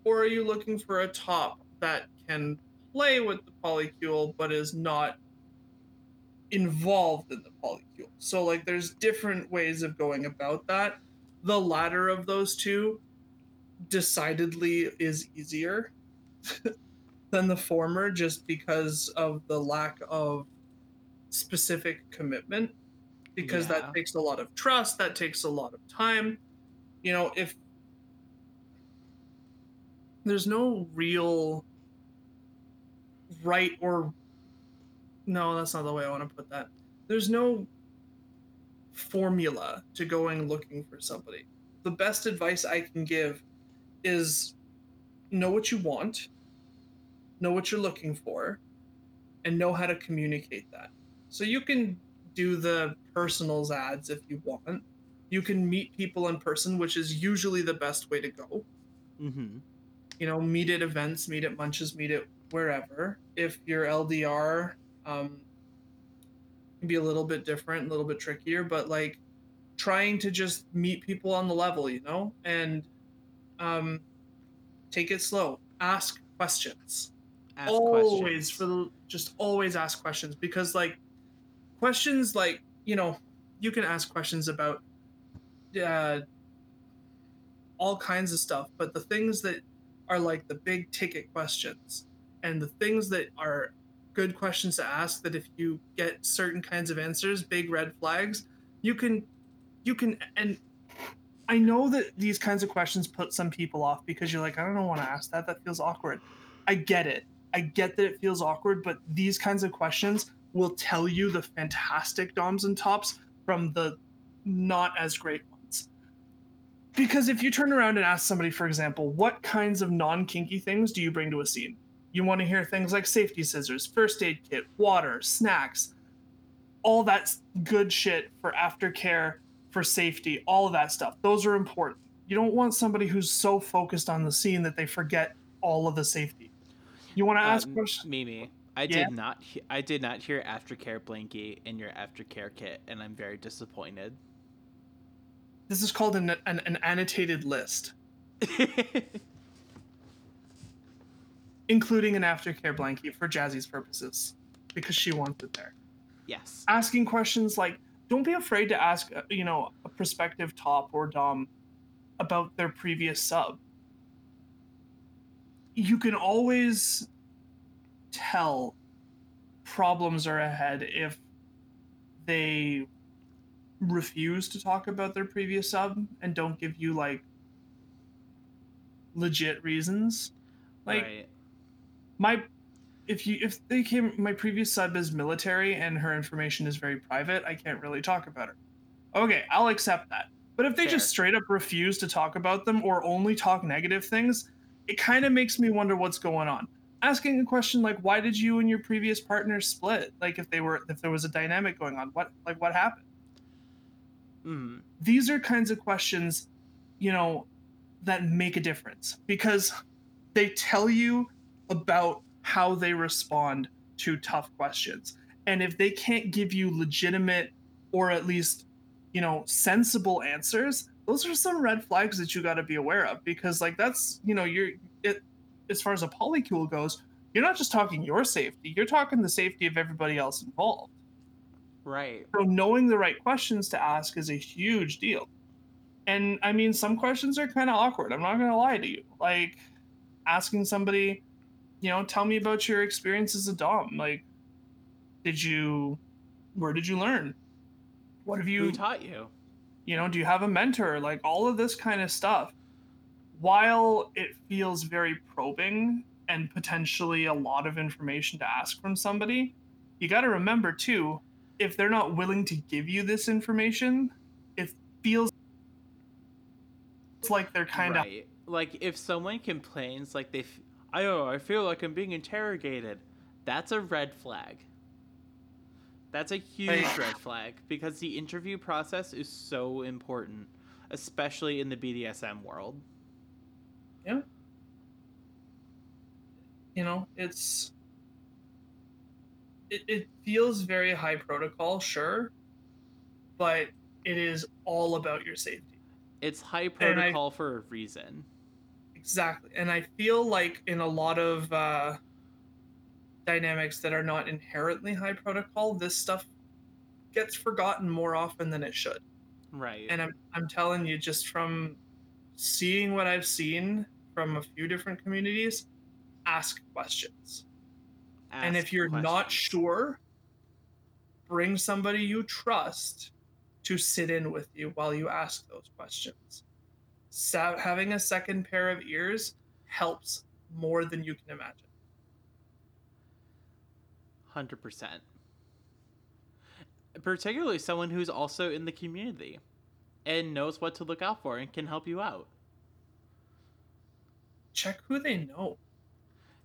or are you looking for a top that can play with the polycule but is not involved in the polycule. So like there's different ways of going about that. The latter of those two decidedly is easier than the former just because of the lack of specific commitment because Yeah. that takes a lot of trust, that takes a lot of time. You know, if there's no real right or no, that's not the way I want to put that. There's no formula to going looking for somebody. The best advice I can give is know what you want, know what you're looking for, and know how to communicate that. So you can do the personals ads if you want. You can meet people in person, which is usually the best way to go. Mm-hmm. You know, meet at events, meet at munches, meet at wherever. If you're LDR, um, be a little bit different, a little bit trickier, but like trying to just meet people on the level, you know, and um, take it slow. Ask questions. Ask always questions. for the just always ask questions because like questions like you know you can ask questions about uh, all kinds of stuff, but the things that are like the big ticket questions and the things that are good questions to ask that if you get certain kinds of answers, big red flags, you can you can and I know that these kinds of questions put some people off because you're like, I don't want to ask that. That feels awkward. I get it. I get that it feels awkward, but these kinds of questions will tell you the fantastic DOMs and tops from the not as great ones. Because if you turn around and ask somebody, for example, what kinds of non kinky things do you bring to a scene? You want to hear things like safety scissors, first aid kit, water, snacks, all that good shit for aftercare, for safety, all of that stuff. Those are important. You don't want somebody who's so focused on the scene that they forget all of the safety. You want to ask Um, questions? Mimi, I Yeah? did not. He- I did not hear aftercare blankie in your aftercare kit, and I'm very disappointed. This is called an, an, an annotated list, including an aftercare blanket for Jazzy's purposes, because she wants it there. yes. Asking questions like, don't be afraid to ask, uh, you know, a prospective top or dom about their previous sub. You can always tell problems are ahead if they refuse to talk about their previous sub and don't give you like legit reasons. Like right. My if you if they came my previous sub is military and her information is very private, I can't really talk about her. Okay, I'll accept that. But if they just straight up refuse to talk about them or only talk negative things, it kind of makes me wonder what's going on. Asking a question like why did you and your previous partner split? Like if they were if there was a dynamic going on, what like what happened? Mm. these are kinds of questions you know that make a difference because they tell you about how they respond to tough questions and if they can't give you legitimate or at least you know sensible answers those are some red flags that you got to be aware of because like that's you know you're it as far as a polycule goes you're not just talking your safety you're talking the safety of everybody else involved Right. so knowing the right questions to ask is a huge deal. And I mean, some questions are kind of awkward. I'm not going to lie to you. Like asking somebody, you know, tell me about your experience as a dom. Like, did you, where did you learn? What have you, Who taught you? you know, do you have a mentor? Like all of this kind of stuff. While it feels very probing and potentially a lot of information to ask from somebody, you got to remember too, if they're not willing to give you this information, it feels like they're kind of right. Like if someone complains, like they, f- I oh, I feel like I'm being interrogated. That's a red flag. That's a huge red flag because the interview process is so important, especially in the BDSM world. Yeah. you know, it's it, it feels very high protocol, sure, but it is all about your safety. It's high I- protocol for a reason. Exactly. And I feel like in a lot of uh, dynamics that are not inherently high protocol, this stuff gets forgotten more often than it should. Right. And I'm, I'm telling you, just from seeing what I've seen from a few different communities, ask questions. and if you're not sure, bring somebody you trust to sit in with you while you ask those questions. Sa- having a second pair of ears helps more than you can imagine. hundred percent. particularly someone who's also in the community and knows what to look out for and can help you out. Check who they know.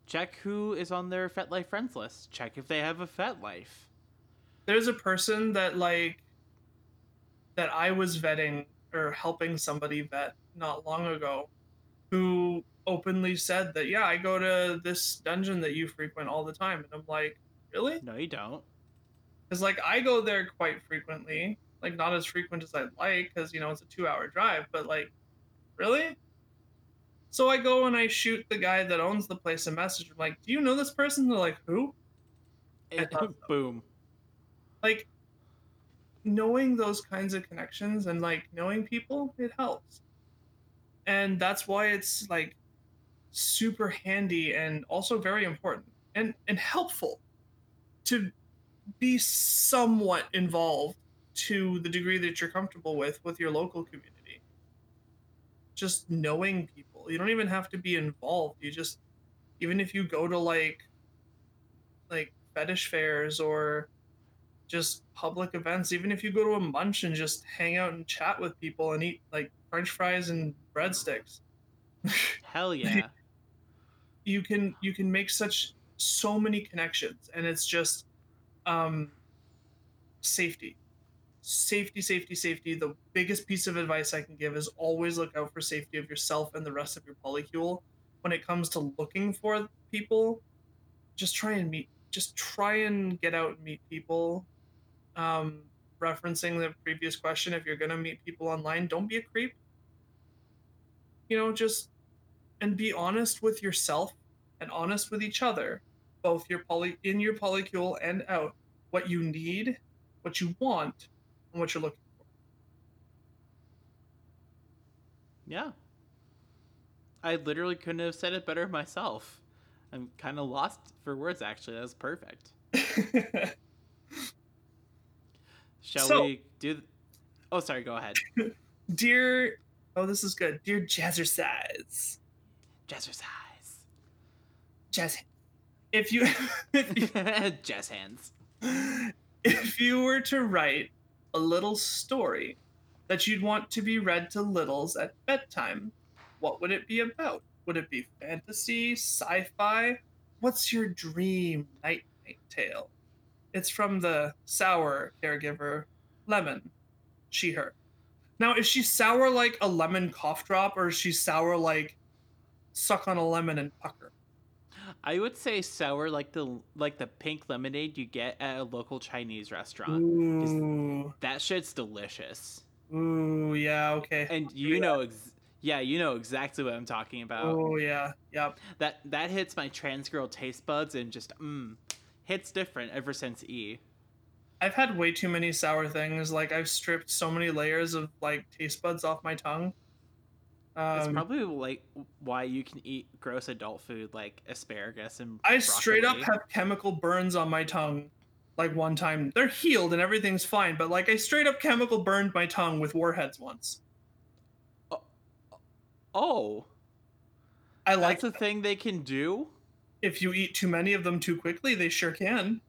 Check who is on their FetLife friends list. Check if they have a FetLife. There's a person that like that I was vetting or helping somebody vet not long ago who openly said that yeah, I go to this dungeon that you frequent all the time and I'm like, "Really?" No, you don't. Cuz like I go there quite frequently. Like not as frequent as I'd like cuz you know, it's a 2-hour drive, but like really? So I go and I shoot the guy that owns the place a message. I'm like, "Do you know this person?" They're like, "Who?" So. Boom. Like knowing those kinds of connections and like knowing people, it helps. And that's why it's like super handy and also very important and and helpful to be somewhat involved to the degree that you're comfortable with with your local community. Just knowing people. You don't even have to be involved. You just even if you go to like like fetish fairs or just public events, even if you go to a munch and just hang out and chat with people and eat like french fries and breadsticks. Hell yeah. you can you can make such so many connections and it's just um safety safety safety safety the biggest piece of advice i can give is always look out for safety of yourself and the rest of your polycule when it comes to looking for people just try and meet just try and get out and meet people um referencing the previous question if you're going to meet people online don't be a creep you know just and be honest with yourself and honest with each other both your poly in your polycule and out what you need what you want and what you're looking for Yeah. I literally couldn't have said it better myself. I'm kind of lost for words, actually. That was perfect. Shall So- we do. th- Oh, sorry, go ahead. dear oh this is good dear jazzercise Jazzercise. jazz if you if you Jazz hands. if you were to write a little story that you'd want to be read to littles at bedtime, what would it be about? Would it be fantasy, sci fi? What's your dream night night tale? It's from the sour caregiver, Lemon. She, her. Now, is she sour like a lemon cough drop, or is she sour like suck on a lemon and pucker? I would say sour like the like the pink lemonade you get at a local Chinese restaurant. Ooh, That shit's delicious. ooh, yeah, okay. And you know ex- yeah, you know exactly what I'm talking about. Oh yeah, yep. That that hits my trans girl taste buds and just mmm hits different ever since E. I've had way too many sour things. Like I've stripped so many layers of like taste buds off my tongue. It's Um, probably like why you can eat gross adult food like asparagus and I straight up have chemical burns on my tongue. Like one time, they're healed and everything's fine, but like I straight up chemical burned my tongue with warheads once. Oh, I like that's a thing they can do. If you eat too many of them too quickly, they sure can.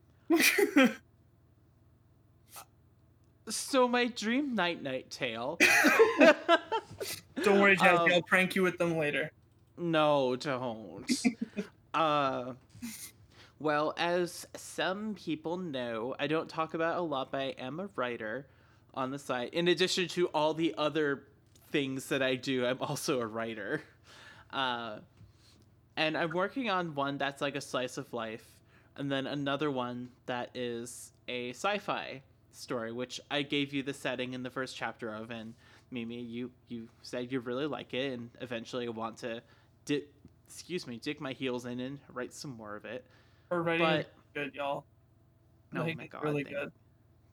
So my dream night night tale. Don't worry, Jazzy, Um, I'll prank you with them later. No, don't. uh, well, as some people know, I don't talk about a lot, but I am a writer on the site. In addition to all the other things that I do, I'm also a writer. Uh, and I'm working on one that's like a slice of life, and then another one that is a sci-fi story, which I gave you the setting in the first chapter of, and Mimi, you you said you really like it, and eventually want to, di- excuse me, dig my heels in and write some more of it. We're writing but- good, y'all. Oh my god, really thank, good.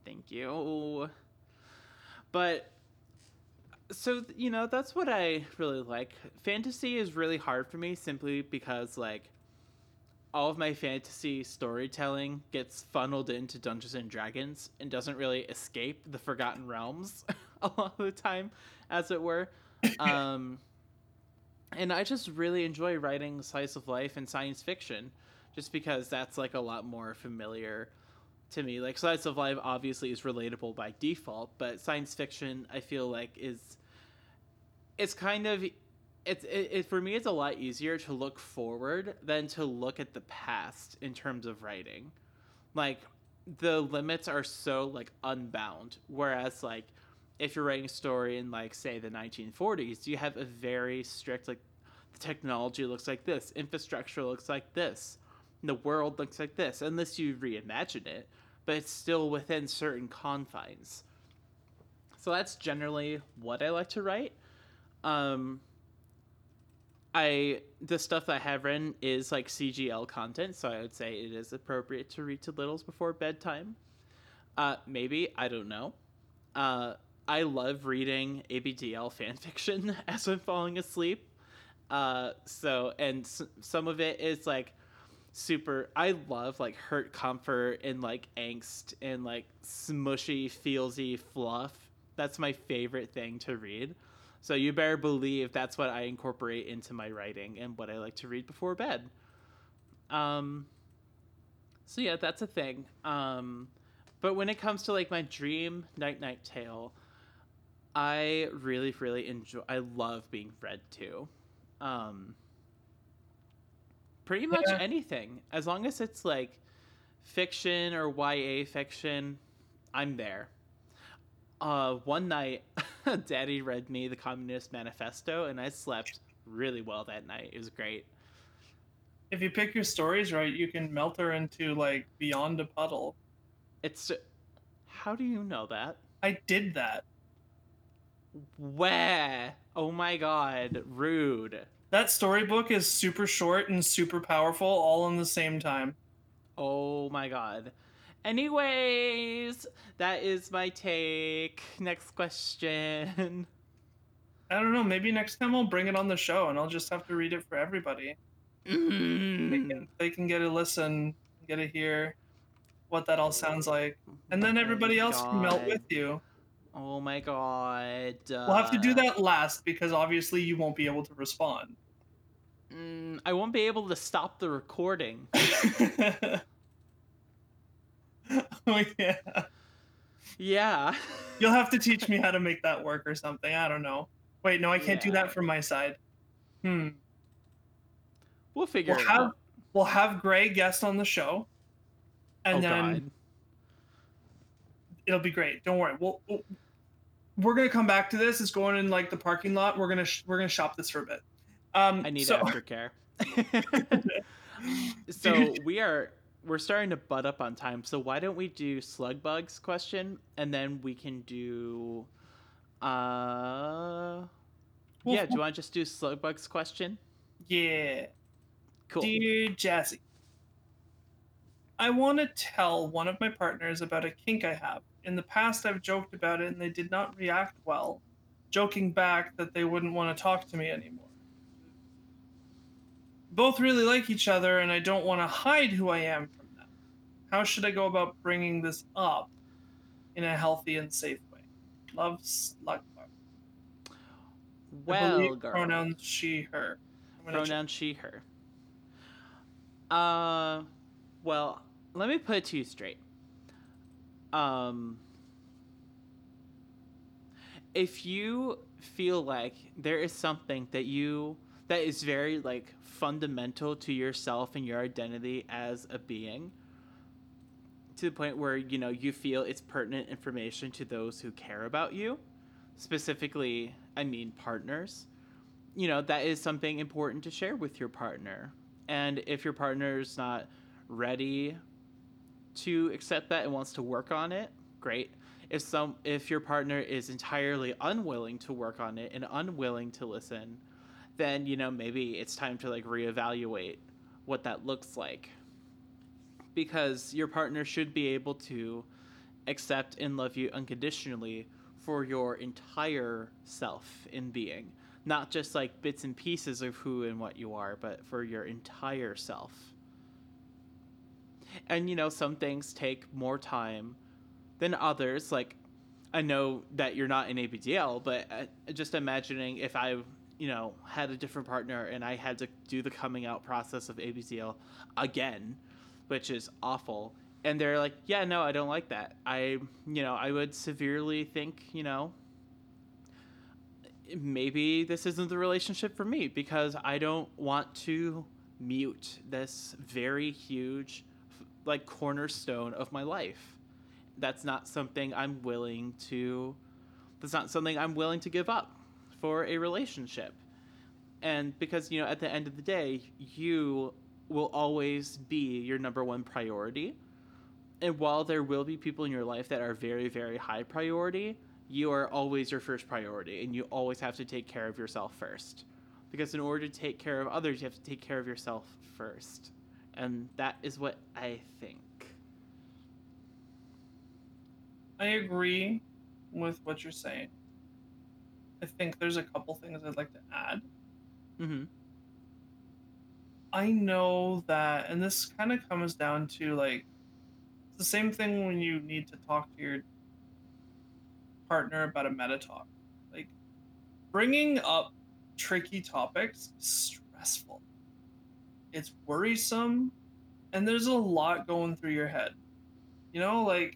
thank you. But so you know that's what I really like. Fantasy is really hard for me simply because like all of my fantasy storytelling gets funneled into Dungeons and Dragons and doesn't really escape the Forgotten Realms a lot of the time, as it were. Um, and I just really enjoy writing slice of life and science fiction, just because that's like a lot more familiar to me. Like slice of life obviously is relatable by default, but science fiction I feel like is it's kind of it's it, it for me it's a lot easier to look forward than to look at the past in terms of writing. Like the limits are so like unbound whereas like if you're writing a story in like say the 1940s, you have a very strict like the technology looks like this, infrastructure looks like this, the world looks like this, unless you reimagine it, but it's still within certain confines. So that's generally what I like to write. Um, I the stuff that I have written is like CGL content, so I would say it is appropriate to read to littles before bedtime. Uh, maybe I don't know. Uh, I love reading ABDL fan fiction as I'm falling asleep. Uh, so and s- some of it is like super. I love like hurt comfort and like angst and like smushy, feelsy fluff. That's my favorite thing to read. So you better believe that's what I incorporate into my writing and what I like to read before bed. Um. So yeah, that's a thing. Um, but when it comes to like my dream night night tale, I really really enjoy. I love being read to. Um. Pretty much Yeah. anything, as long as it's like fiction or YA fiction, I'm there. Uh, one night, Daddy read me the Communist Manifesto, and I slept really well that night. It was great. If you pick your stories right, you can melt her into like beyond a puddle. It's. How do you know that? I did that. Where? Oh my god, rude. That storybook is super short and super powerful all in the same time. Oh my god. Anyways, that is my take. Next question. I don't know. Maybe next time I'll bring it on the show and I'll just have to read it for everybody. They Mm. can, they can get a listen, get to hear what that all sounds like, and then Oh everybody else can melt with you. Oh my god. We'll have to do Uh, that last because obviously you won't be able to respond. mm, I won't be able to stop the recording. oh yeah. Yeah. You'll have to teach me how to make that work or something. I don't know. Wait, no, I can't do that from my side. Hmm. We'll figure We'll it have out. we'll have Gray guest on the show, and oh then god. it'll be great. Don't worry. We'll, we'll we're gonna come back to this. It's going in like the parking lot. We're gonna sh- we're gonna shop this for a bit. Um, I need so, aftercare. so we are we're starting to butt up on time. So why don't we do slug bugs question and then we can do uh Well, yeah, do you want to just do slug bugs question? Yeah. Cool. Dear Jazzy, I want to tell one of my partners about a kink I have. In the past, I've joked about it and they did not react well, joking back that they wouldn't want to talk to me anymore. Both really like each other and I don't want to hide who I am from them. How should I go about bringing this up in a healthy and safe way? Love. Well, girl. Pronouns she, her. I'm gonna check- pronoun she her uh well let me put it to you straight um if you feel like there is something that you that is very like fundamental to yourself and your identity as a being to the point where you know you feel it's pertinent information to those who care about you specifically i mean partners you know that is something important to share with your partner. And if your partner's not ready to accept that and wants to work on it great. If some if your partner is entirely unwilling to work on it and unwilling to listen then you know maybe it's time to like reevaluate what that looks like. Because your partner should be able to accept and love you unconditionally for your entire self in being. Not just like bits and pieces of who and what you are, but for your entire self. And you know, some things take more time than others. Like, I know that you're not in ABDL, but uh, just imagining if I, you know, had a different partner and I had to do the coming out process of ABDL again, which is awful. and they're like, "Yeah, no, I don't like that. I, you know, I would severely think, you know, maybe this isn't the relationship for me because I don't want to mute this very huge like cornerstone of my life. That's not something I'm willing to that's not something I'm willing to give up for a relationship. And because, you know, at the end of the day, you will always be your number one priority. And while there will be people in your life that are very, very high priority, you are always your first priority and you always have to take care of yourself first. Because in order to take care of others, you have to take care of yourself first. And that is what I think. I agree with what you're saying. I think there's a couple things I'd like to add. Mm-hmm. I know that, and this kind of comes down to like it's the same thing when you need to talk to your partner about a meta talk. Like bringing up tricky topics is stressful. It's worrisome, and there's a lot going through your head. You know, like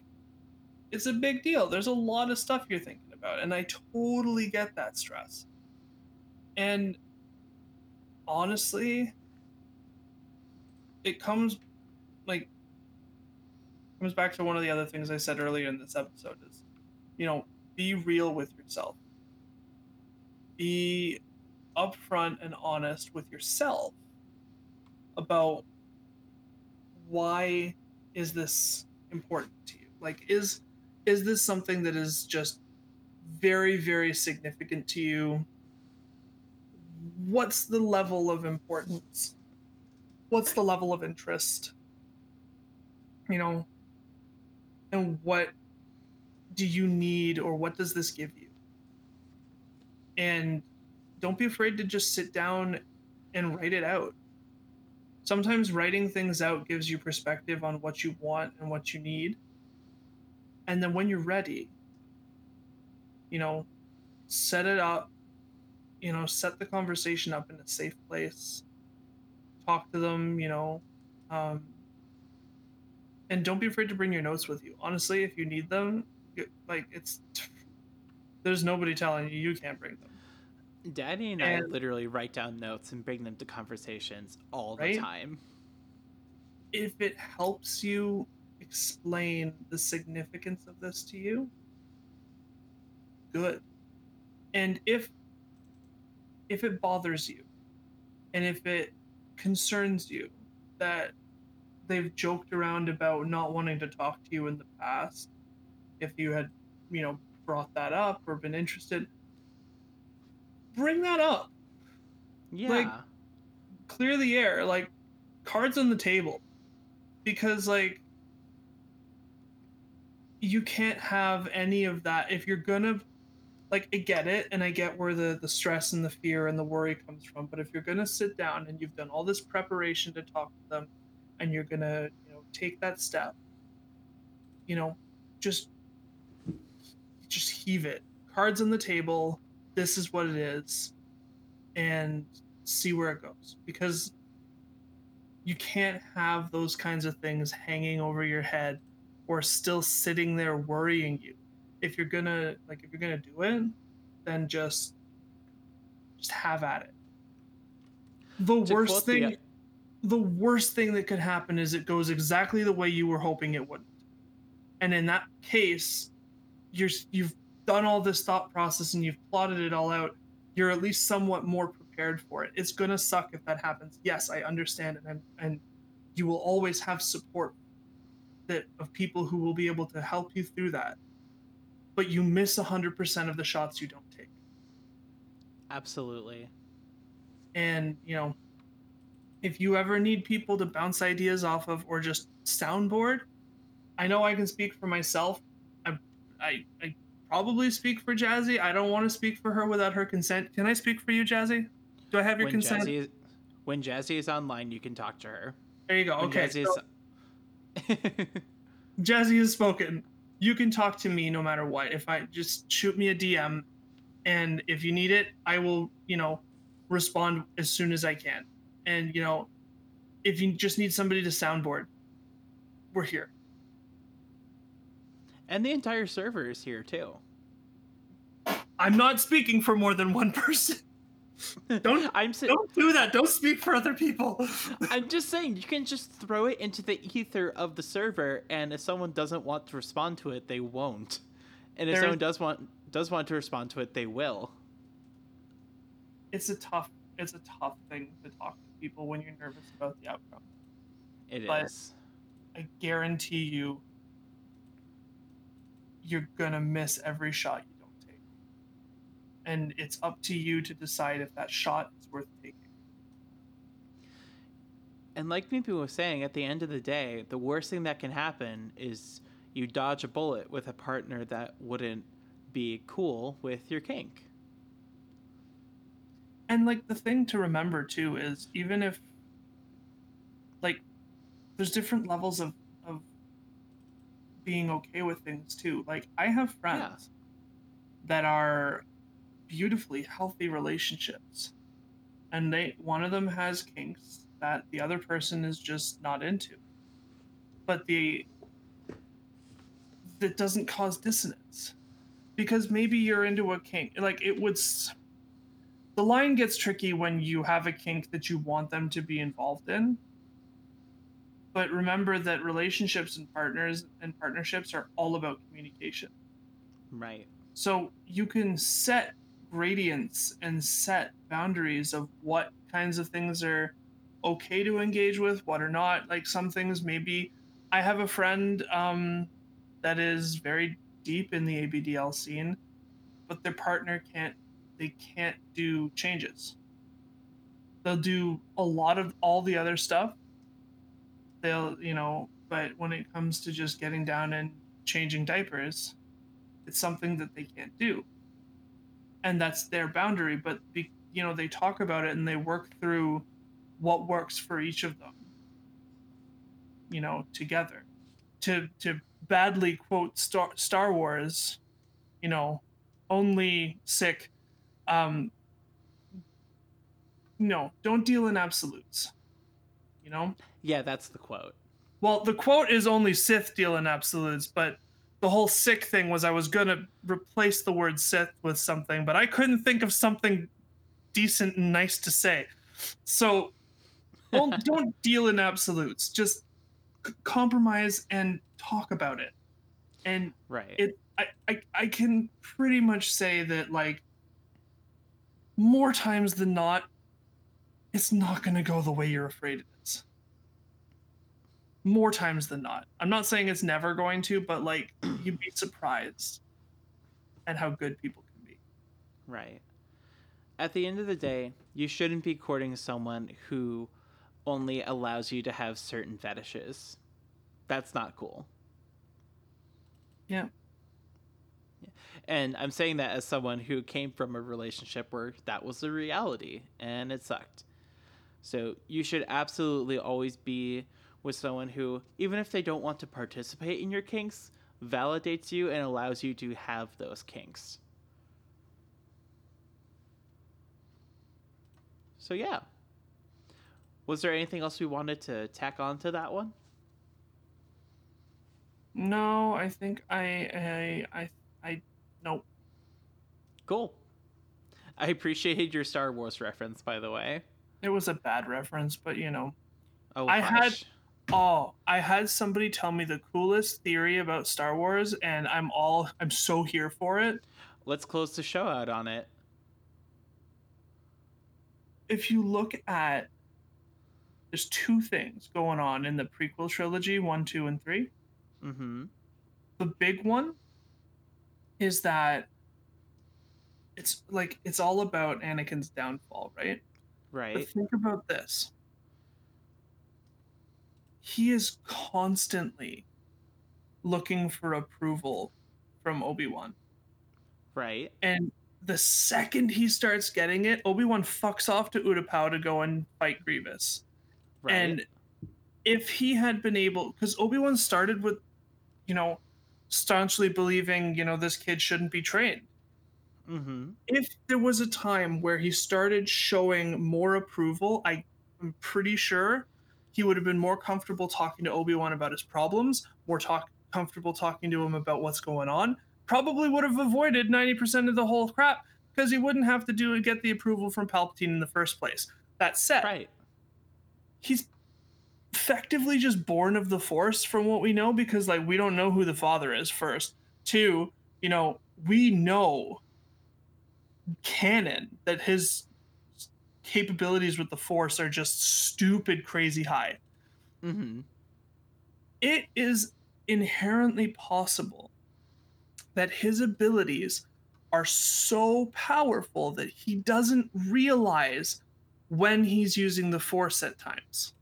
it's a big deal. There's a lot of stuff you're thinking about, and I totally get that stress. And honestly, it comes like comes back to one of the other things I said earlier in this episode is, you know, be real with yourself. Be upfront and honest with yourself about why is this important to you? Like is is this something that is just very very significant to you? What's the level of importance? What's the level of interest? You know, and what do you need or what does this give you? And don't be afraid to just sit down and write it out. Sometimes writing things out gives you perspective on what you want and what you need. And then when you're ready, you know, set it up, you know, set the conversation up in a safe place. Talk to them, you know, um, and don't be afraid to bring your notes with you. Honestly, if you need them, like it's there's nobody telling you you can't bring them. Daddy and, And- I literally write down notes and bring them to conversations all Right? the time. If it helps you explain the significance of this to you, good. And if if it bothers you and if it concerns you that they've joked around about not wanting to talk to you in the past, if you had, you know, brought that up or been interested, bring that up. Yeah. clear the air like cards on the table because like you can't have any of that if you're gonna like i get it and i get where the the stress and the fear and the worry comes from but if you're gonna sit down and you've done all this preparation to talk to them and you're gonna you know take that step you know just just heave it cards on the table this is what it is and see where it goes. Because you can't have those kinds of things hanging over your head or still sitting there worrying you. If you're gonna like if you're gonna do it then just just have at it. The To worst quote the- thing the worst thing that could happen is it goes exactly the way you were hoping it wouldn't and in that case you're you've done all this thought process and you've plotted it all out you're at least somewhat more prepared for it. It's gonna suck if that happens. Yes i understand it and, and you will always have support that of people who will be able to help you through that but you miss 100% of the shots you don't take. Absolutely. and you know if you ever need people to bounce ideas off of or just soundboard i know i can speak for myself. I i, I probably speak for jazzy. I don't want to speak for her without her consent. Can i speak for you jazzy? Do i have your When consent? Jazzy is, when Jazzy is online, you can talk to her. there you go When okay Jazzy so is- jazzy has spoken. You can talk to me no matter what. If i just shoot me a dm and if you need it i will you know respond as soon as i can. And you know if you just need somebody to soundboard we're here. And the entire server is here too. I'm not speaking for more than one person. Don't I'm si- don't do that. Don't speak for other people. I'm just saying you can just throw it into the ether of the server, and if someone doesn't want to respond to it, they won't. And if There someone is- does want does want to respond to it, they will. it's a tough it's a tough thing to talk to people when you're nervous about the outcome. It is. But- I guarantee you you're gonna miss every shot you don't take. And it's up to you to decide if that shot is worth taking. And like Mipu was saying, at the end of the day, the worst thing that can happen is you dodge a bullet with a partner that wouldn't be cool with your kink. And like the thing to remember too is even if like there's different levels of of being okay with things too. Like I have friends that are beautifully healthy relationships. And they one of them has kinks that the other person is just not into. But the that doesn't cause dissonance. Because maybe you're into a kink. Like it would the line gets tricky when you have a kink that you want them to be involved in. But remember that relationships and partners and partnerships are all about communication. Right. So you can set gradients and set boundaries of what kinds of things are okay to engage with, what are not. Like some things maybe I have a friend um, that is very deep in the ABDL scene, but their partner can't they can't do changes. They'll do a lot of all the other stuff. They'll, you know, but when it comes to just getting down and changing diapers, it's something that they can't do and that's their boundary but be, you know they talk about it and they work through what works for each of them you know together to to badly quote star, star wars you know only sick um no don't deal in absolutes you know Yeah, that's the quote. well, the quote is only Sith deal in absolutes, but the whole sick thing was I was gonna replace the word Sith with something, but I couldn't think of something decent and nice to say. So don't don't deal in absolutes. Just c- compromise and talk about it. And Right. it I, I I can pretty much say that like more times than not, it's not gonna go the way you're afraid. More times than not. I'm not saying it's never going to, but like you'd be surprised at how good people can be. Right. At the end of the day, you shouldn't be courting someone who only allows you to have certain fetishes. That's not cool. Yeah. And I'm saying that as someone who came from a relationship where that was the reality and it sucked. So you should absolutely always be with someone who, even if they don't want to participate in your kinks, validates you and allows you to have those kinks. So yeah. Was there anything else we wanted to tack on to that one? No, I think I I I I nope. Cool. I appreciated your Star Wars reference, by the way. It was a bad reference, but you know. Oh, I had- hush. Oh, I had somebody tell me the coolest theory about Star Wars, and I'm all I'm so here for it. Let's close the show out on it. If you look at there's two things going on in the prequel trilogy, one, two, and three. Mm-hmm. The big one is that it's like it's all about Anakin's downfall, right? Right. But think about this. He is constantly looking for approval from Obi-Wan. Right. And the second he starts getting it, Obi-Wan fucks off to Utapau to go and fight Grievous. Right. And if he had been able, because Obi Wan started with, you know, staunchly believing, you know, this kid shouldn't be trained. mm-hmm. If there was a time where he started showing more approval, I am pretty sure he would have been more comfortable talking to Obi Wan about his problems, more talk comfortable talking to him about what's going on, probably would have avoided 90% of the whole crap because he wouldn't have to do get the approval from Palpatine in the first place. That said, Right. he's effectively just born of the force from what we know because like we don't know who the father is first two you know we know canon that his capabilities with the force are just stupid crazy high Mm-hmm. it is inherently possible that his abilities are so powerful that he doesn't realize when he's using the force at times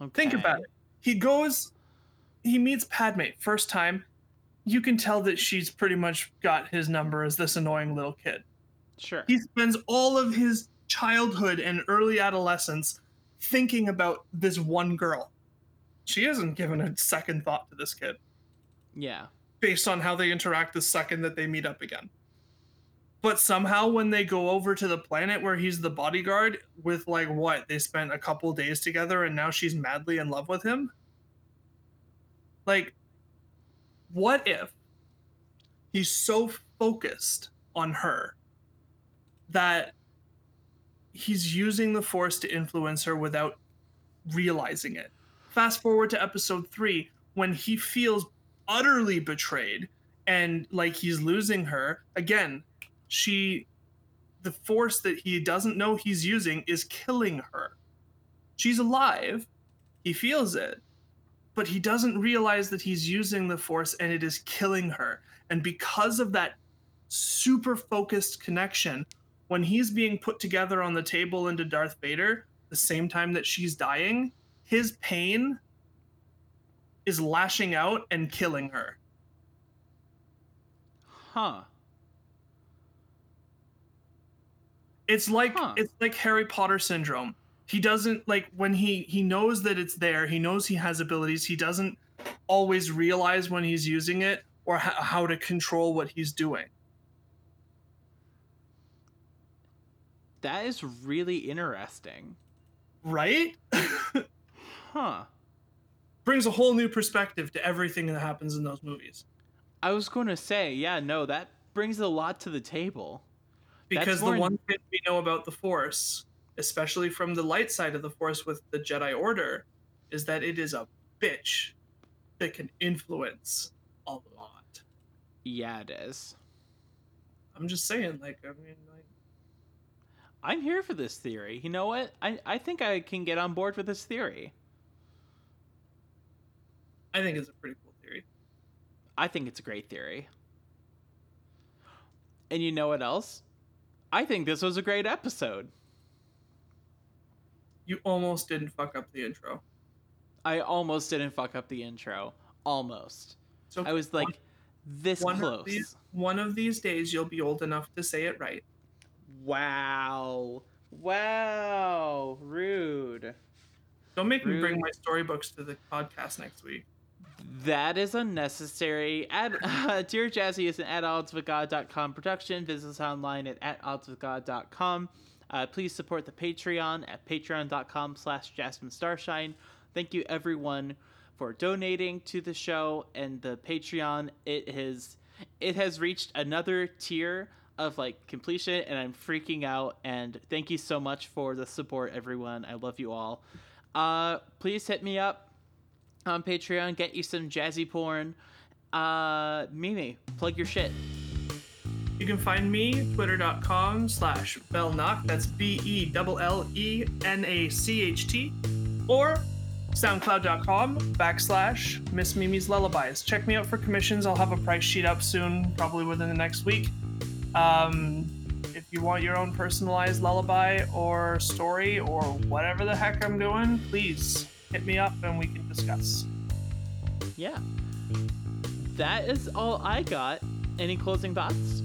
Okay. Think about it. He goes, he meets Padme first time. You can tell that she's pretty much got his number as this annoying little kid. Sure. He spends all of his childhood and early adolescence thinking about this one girl. She hasn't given a second thought to this kid yeah. based on how they interact the second that they meet up again. But somehow, when they go over to the planet where he's the bodyguard, with like what they spent a couple days together, and now she's madly in love with him. Like, what if he's so focused on her that he's using the force to influence her without realizing it? Fast forward to episode three, when he feels utterly betrayed and like he's losing her. Again she the force that he doesn't know he's using is killing her. She's alive. He feels it. But he doesn't realize that he's using the force and it is killing her. And because of that super focused connection when he's being put together on the table into Darth Vader the same time that she's dying his pain is lashing out and killing her Huh. it's like Huh. it's like harry potter syndrome he doesn't like when he he knows that it's there he knows he has abilities he doesn't always realize when he's using it or ho- how to control what he's doing That is really interesting. right Huh. brings a whole new perspective to everything that happens in those movies I was going to say, yeah, no, that brings a lot to the table. Because the one thing we know about the force especially from the light side of the force with the jedi order is that it is a bitch that can influence a lot Yeah, it is. i'm just saying like i mean like I'm here for this theory. You know what? I, I think I can get on board with this theory. I think it's a pretty cool theory. I think it's a great theory. And you know what else? I think this was a great episode. You almost didn't fuck up the intro. I almost didn't fuck up the intro. Almost. So I was like this one close. Of these, one of these days you'll be old enough to say it right. Wow. Wow. Rude. Don't make me bring my storybooks to the podcast next week. That is unnecessary. At, uh, Dear Jazzy is an at oddswithgod.com production. Visit us online at at oddswithgod.com. Uh, please support the Patreon at patreon.com slash Jasmine Starshine. Thank you everyone for donating to the show and the Patreon. It has it has reached another tier of like completion and I'm freaking out and thank you so much for the support everyone. I love you all. Uh, please hit me up on Patreon. Get you some jazzy porn. Uh, Mimi, plug your shit. You can find me twitter.com slash bellenacht. That's B E L L E N A C H T. Or soundcloud.com backslash Miss Mimi's Lullabies. Check me out for commissions. I'll have a price sheet up soon, probably within the next week. Um, if you want your own personalized lullaby or story or whatever the heck I'm doing, please hit me up and we can discuss. Yeah. That is all I got. Any closing thoughts?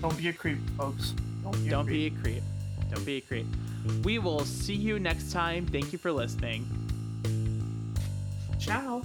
Don't be a creep, folks. Don't be Don't creep. be a creep. Don't be a creep. We will see you next time. Thank you for listening. Ciao.